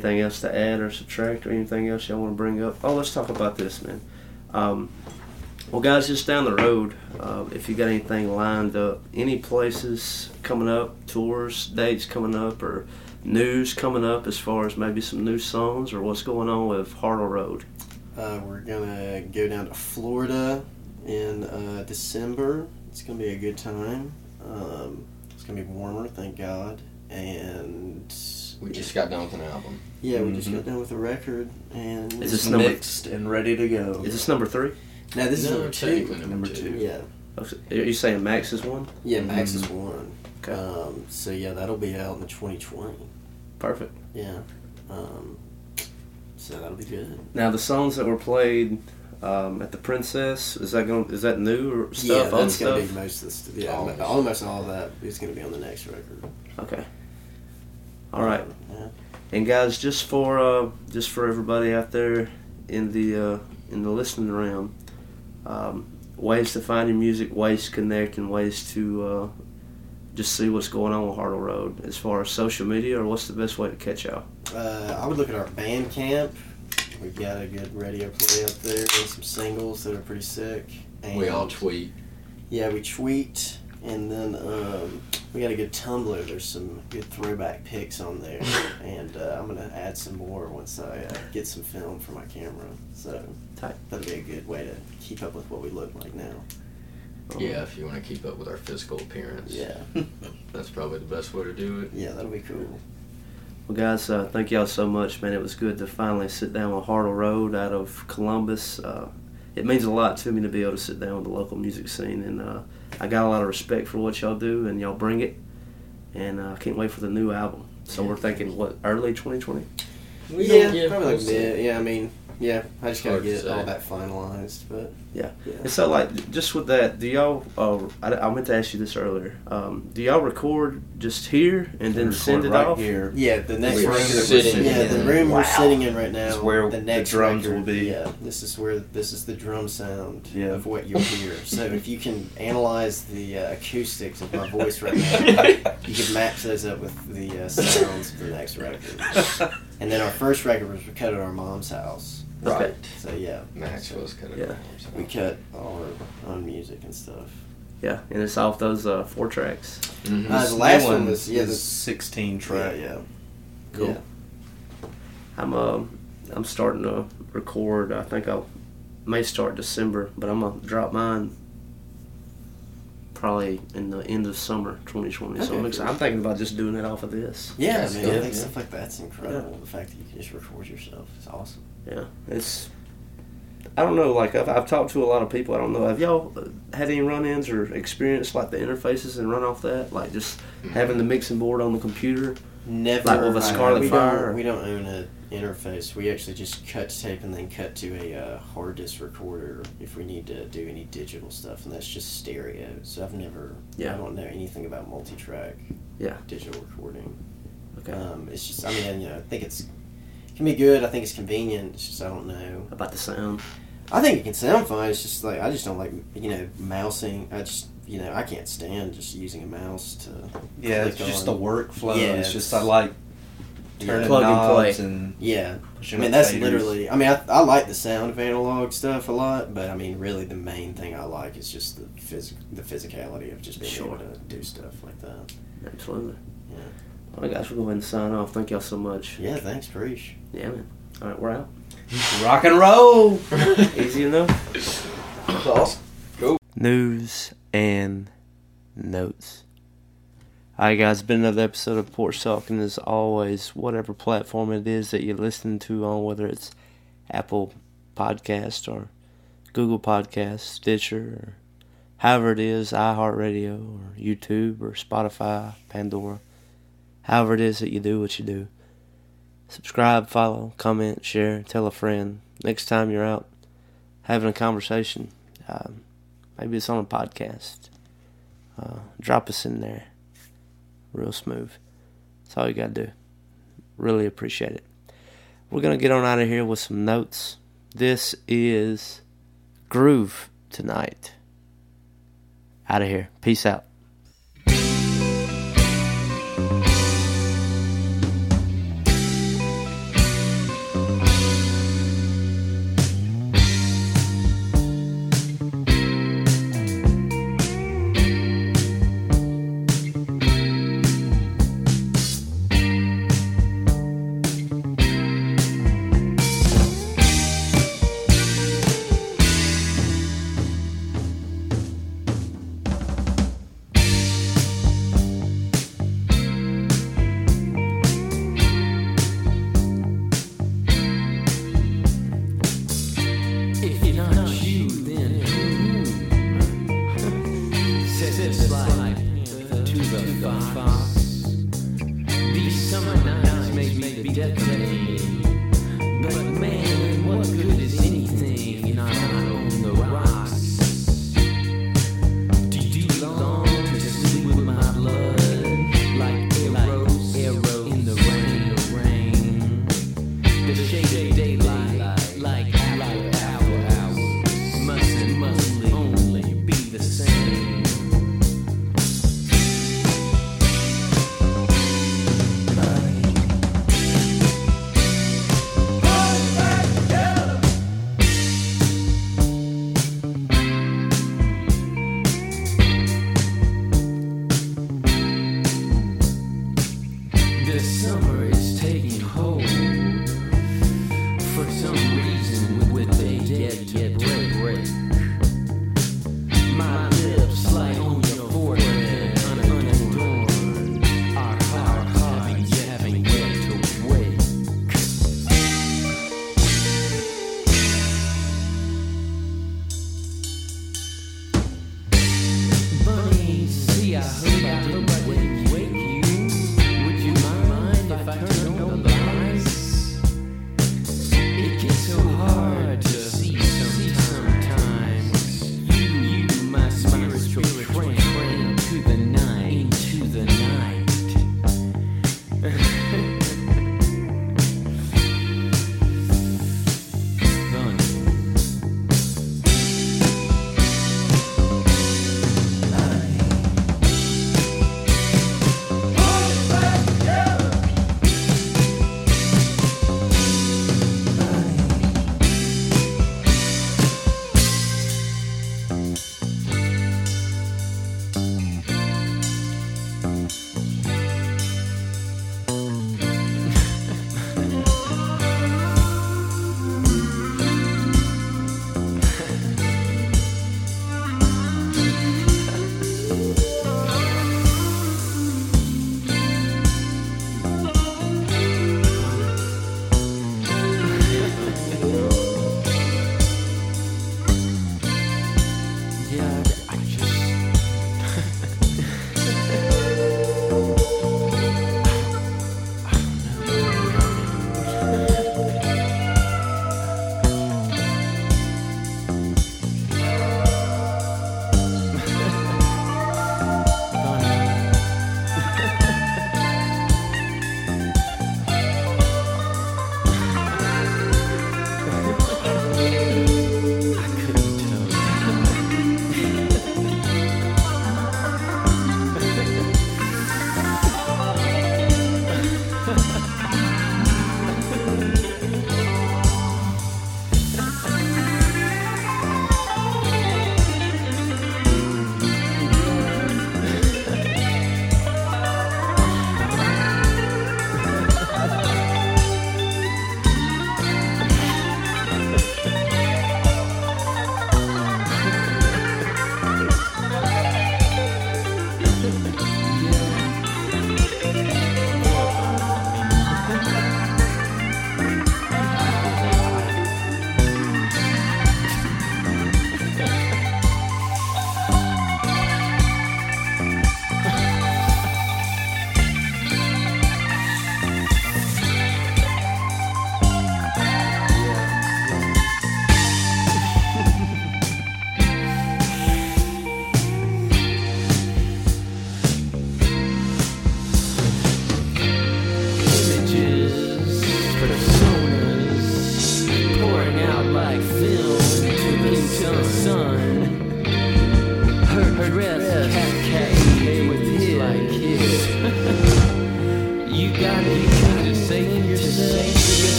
[SPEAKER 2] Anything else to add or subtract, or anything else y'all want to bring up? Oh, let's talk about this, man. Um, well, guys, just down the road, uh, if you got anything lined up, any places coming up, tours, dates coming up, or news coming up as far as maybe some new songs or what's going on with Hartle Road?
[SPEAKER 3] Uh, we're gonna go down to Florida in uh, December. It's gonna be a good time. Um, it's gonna be warmer, thank God. And
[SPEAKER 5] We just got done with an album.
[SPEAKER 3] Yeah, we just got done with a record. And
[SPEAKER 2] Is this number-
[SPEAKER 6] mixed and ready to go.
[SPEAKER 2] Is this number three?
[SPEAKER 3] now this is
[SPEAKER 5] No,
[SPEAKER 3] number two.
[SPEAKER 5] technically number,
[SPEAKER 6] Number
[SPEAKER 5] two.
[SPEAKER 6] two.
[SPEAKER 3] Yeah,
[SPEAKER 2] Oh, so- Are you saying Max is one?
[SPEAKER 3] yeah. Max is
[SPEAKER 6] Mhm.
[SPEAKER 3] one.
[SPEAKER 2] Okay.
[SPEAKER 3] Um, so yeah, that'll be out in 2020.
[SPEAKER 2] Perfect.
[SPEAKER 3] Yeah. Um, so that'll be good.
[SPEAKER 2] Now the songs that were played um, at the Princess is that going is that new or stuff?
[SPEAKER 3] yeah,
[SPEAKER 2] old
[SPEAKER 3] that's gonna
[SPEAKER 2] stuff?
[SPEAKER 3] be most of the st- yeah,
[SPEAKER 5] All of it.
[SPEAKER 3] almost all of that is gonna be on the next record.
[SPEAKER 2] Okay. All right.
[SPEAKER 3] Yeah.
[SPEAKER 2] And guys, just for uh, just for everybody out there in the uh, in the listening realm, um, ways to find your music, ways to connect, and ways to uh, just see what's going on with Hartle Road as far as social media, or what's the best way to catch y'all?
[SPEAKER 3] Uh, I would look at our Bandcamp. We've got a good radio play up there and some singles that are pretty sick. And
[SPEAKER 5] We all tweet.
[SPEAKER 3] Yeah, we tweet, and then um, we got a good Tumblr. There's some good throwback pics on there, and uh, I'm gonna add some more once I uh, get some film for my camera. So
[SPEAKER 2] Tight.
[SPEAKER 3] that'll be a good way to keep up with what we look like now.
[SPEAKER 5] Yeah, if you want to keep up with our physical appearance.
[SPEAKER 3] Yeah,
[SPEAKER 5] That's probably the best way to do it.
[SPEAKER 3] yeah, that'll be cool.
[SPEAKER 2] Well, guys, uh, thank y'all so much, man. It was good to finally sit down with Hartle Road out of Columbus. Uh, it means a lot to me to be able to sit down with the local music scene, and uh, I got a lot of respect for what y'all do, and y'all bring it. And uh, I can't wait for the new album. So we're thinking what early 2020.
[SPEAKER 5] We
[SPEAKER 3] yeah,
[SPEAKER 5] yeah,
[SPEAKER 3] probably like
[SPEAKER 5] see.
[SPEAKER 3] mid. Yeah, I mean, yeah, I just gotta
[SPEAKER 5] Hard to
[SPEAKER 3] get all that finalized, but
[SPEAKER 2] Yeah.
[SPEAKER 3] yeah.
[SPEAKER 2] And so, like, just with that, do y'all? Uh, I, I meant to ask you this earlier. Um, do y'all record just here and then send it
[SPEAKER 6] right
[SPEAKER 2] off?
[SPEAKER 6] here.
[SPEAKER 3] Yeah, the next
[SPEAKER 5] We're
[SPEAKER 3] record that we're
[SPEAKER 5] sitting
[SPEAKER 3] sitting, yeah, the
[SPEAKER 5] in.
[SPEAKER 3] room we're sitting in right now
[SPEAKER 6] Is where
[SPEAKER 3] the
[SPEAKER 6] the
[SPEAKER 3] next
[SPEAKER 6] drums
[SPEAKER 3] record,
[SPEAKER 6] will be.
[SPEAKER 3] Yeah, this is where this is the drum sound
[SPEAKER 6] Yeah.
[SPEAKER 3] of what you'll hear. so if you can analyze the uh, acoustics of my voice right now, you can match those up with the uh, sounds of the next record. And then our first record was cut at our mom's house.
[SPEAKER 2] Okay.
[SPEAKER 3] So yeah,
[SPEAKER 5] Max was kind of.
[SPEAKER 2] Yeah.
[SPEAKER 3] we cut all our own music and stuff.
[SPEAKER 2] Yeah, and it's off those uh, four tracks.
[SPEAKER 5] hmm
[SPEAKER 3] Uh, the last
[SPEAKER 6] new
[SPEAKER 3] one was yeah, the
[SPEAKER 6] 16
[SPEAKER 3] yeah,
[SPEAKER 6] track.
[SPEAKER 3] yeah,
[SPEAKER 2] Cool.
[SPEAKER 3] yeah.
[SPEAKER 2] I'm uh, I'm starting to record. I think I may start December, but I'm gonna drop mine probably in the end of summer 2020. So I'm,
[SPEAKER 3] Okay.
[SPEAKER 2] excited. I'm thinking about just doing it off of this.
[SPEAKER 3] Yeah,
[SPEAKER 5] That's
[SPEAKER 3] man. I think
[SPEAKER 5] yeah.
[SPEAKER 3] stuff like that's incredible. The fact that you can just record yourself is awesome.
[SPEAKER 2] Yeah, it's. I don't know. Like I've, I've talked to a lot of people. I don't know. Have y'all uh, had any run-ins or experienced like the interfaces and run off that? Like just having the mixing board on the computer.
[SPEAKER 3] Never.
[SPEAKER 2] Like with a Scarlett
[SPEAKER 3] we
[SPEAKER 2] Fire?
[SPEAKER 3] Don't, we don't own an interface. We actually just cut tape and then cut to a uh, hard disk recorder if we need to do any digital stuff, and that's just stereo. So I've never.
[SPEAKER 2] Yeah.
[SPEAKER 3] I don't know anything about multi-track.
[SPEAKER 2] Yeah.
[SPEAKER 3] Digital recording.
[SPEAKER 2] Okay.
[SPEAKER 3] Um, it's just. I mean, you know, I think it's it can be good. I think it's convenient. It's just I don't know.
[SPEAKER 2] About the sound.
[SPEAKER 3] I think it can sound fine. It's just like I just don't like you know mousing. I just you know I can't stand just using a mouse to.
[SPEAKER 6] Yeah, it's
[SPEAKER 3] click
[SPEAKER 6] just
[SPEAKER 3] on.
[SPEAKER 6] the workflow.
[SPEAKER 3] Yeah,
[SPEAKER 6] it's just I like
[SPEAKER 3] Yeah.
[SPEAKER 6] Turning
[SPEAKER 2] Plug and
[SPEAKER 6] knobs
[SPEAKER 2] play.
[SPEAKER 6] and
[SPEAKER 3] Yeah, I mean that's
[SPEAKER 6] faders.
[SPEAKER 3] literally. I mean I, I like the sound of analog stuff a lot, but I mean really the main thing I like is just the phys- the physicality of just being
[SPEAKER 2] Sure.
[SPEAKER 3] able to do stuff like that.
[SPEAKER 2] Absolutely.
[SPEAKER 3] Yeah.
[SPEAKER 2] All right, guys, we'll go ahead and sign off. Thank y'all so much.
[SPEAKER 3] Yeah, thanks, Preach.
[SPEAKER 2] Yeah, man. All right, we're out.
[SPEAKER 6] rock and roll.
[SPEAKER 2] Easy enough.
[SPEAKER 5] That's awesome.
[SPEAKER 2] News and notes. Alright, guys, been another episode of Porch Talk, and as always, whatever platform it is that you're listening to on, whether it's Apple Podcast or Google Podcast, Stitcher, or however it is, iHeartRadio or YouTube or Spotify, Pandora, however it is that you do what you do. Subscribe, follow, comment, share, tell a friend. Next time you're out having a conversation, um, maybe it's on a podcast. Uh, drop us in there. Real smooth. That's all you got to do. Really appreciate it. We're going to get on out of here with some notes. This is Groove tonight. Out of here. Peace out.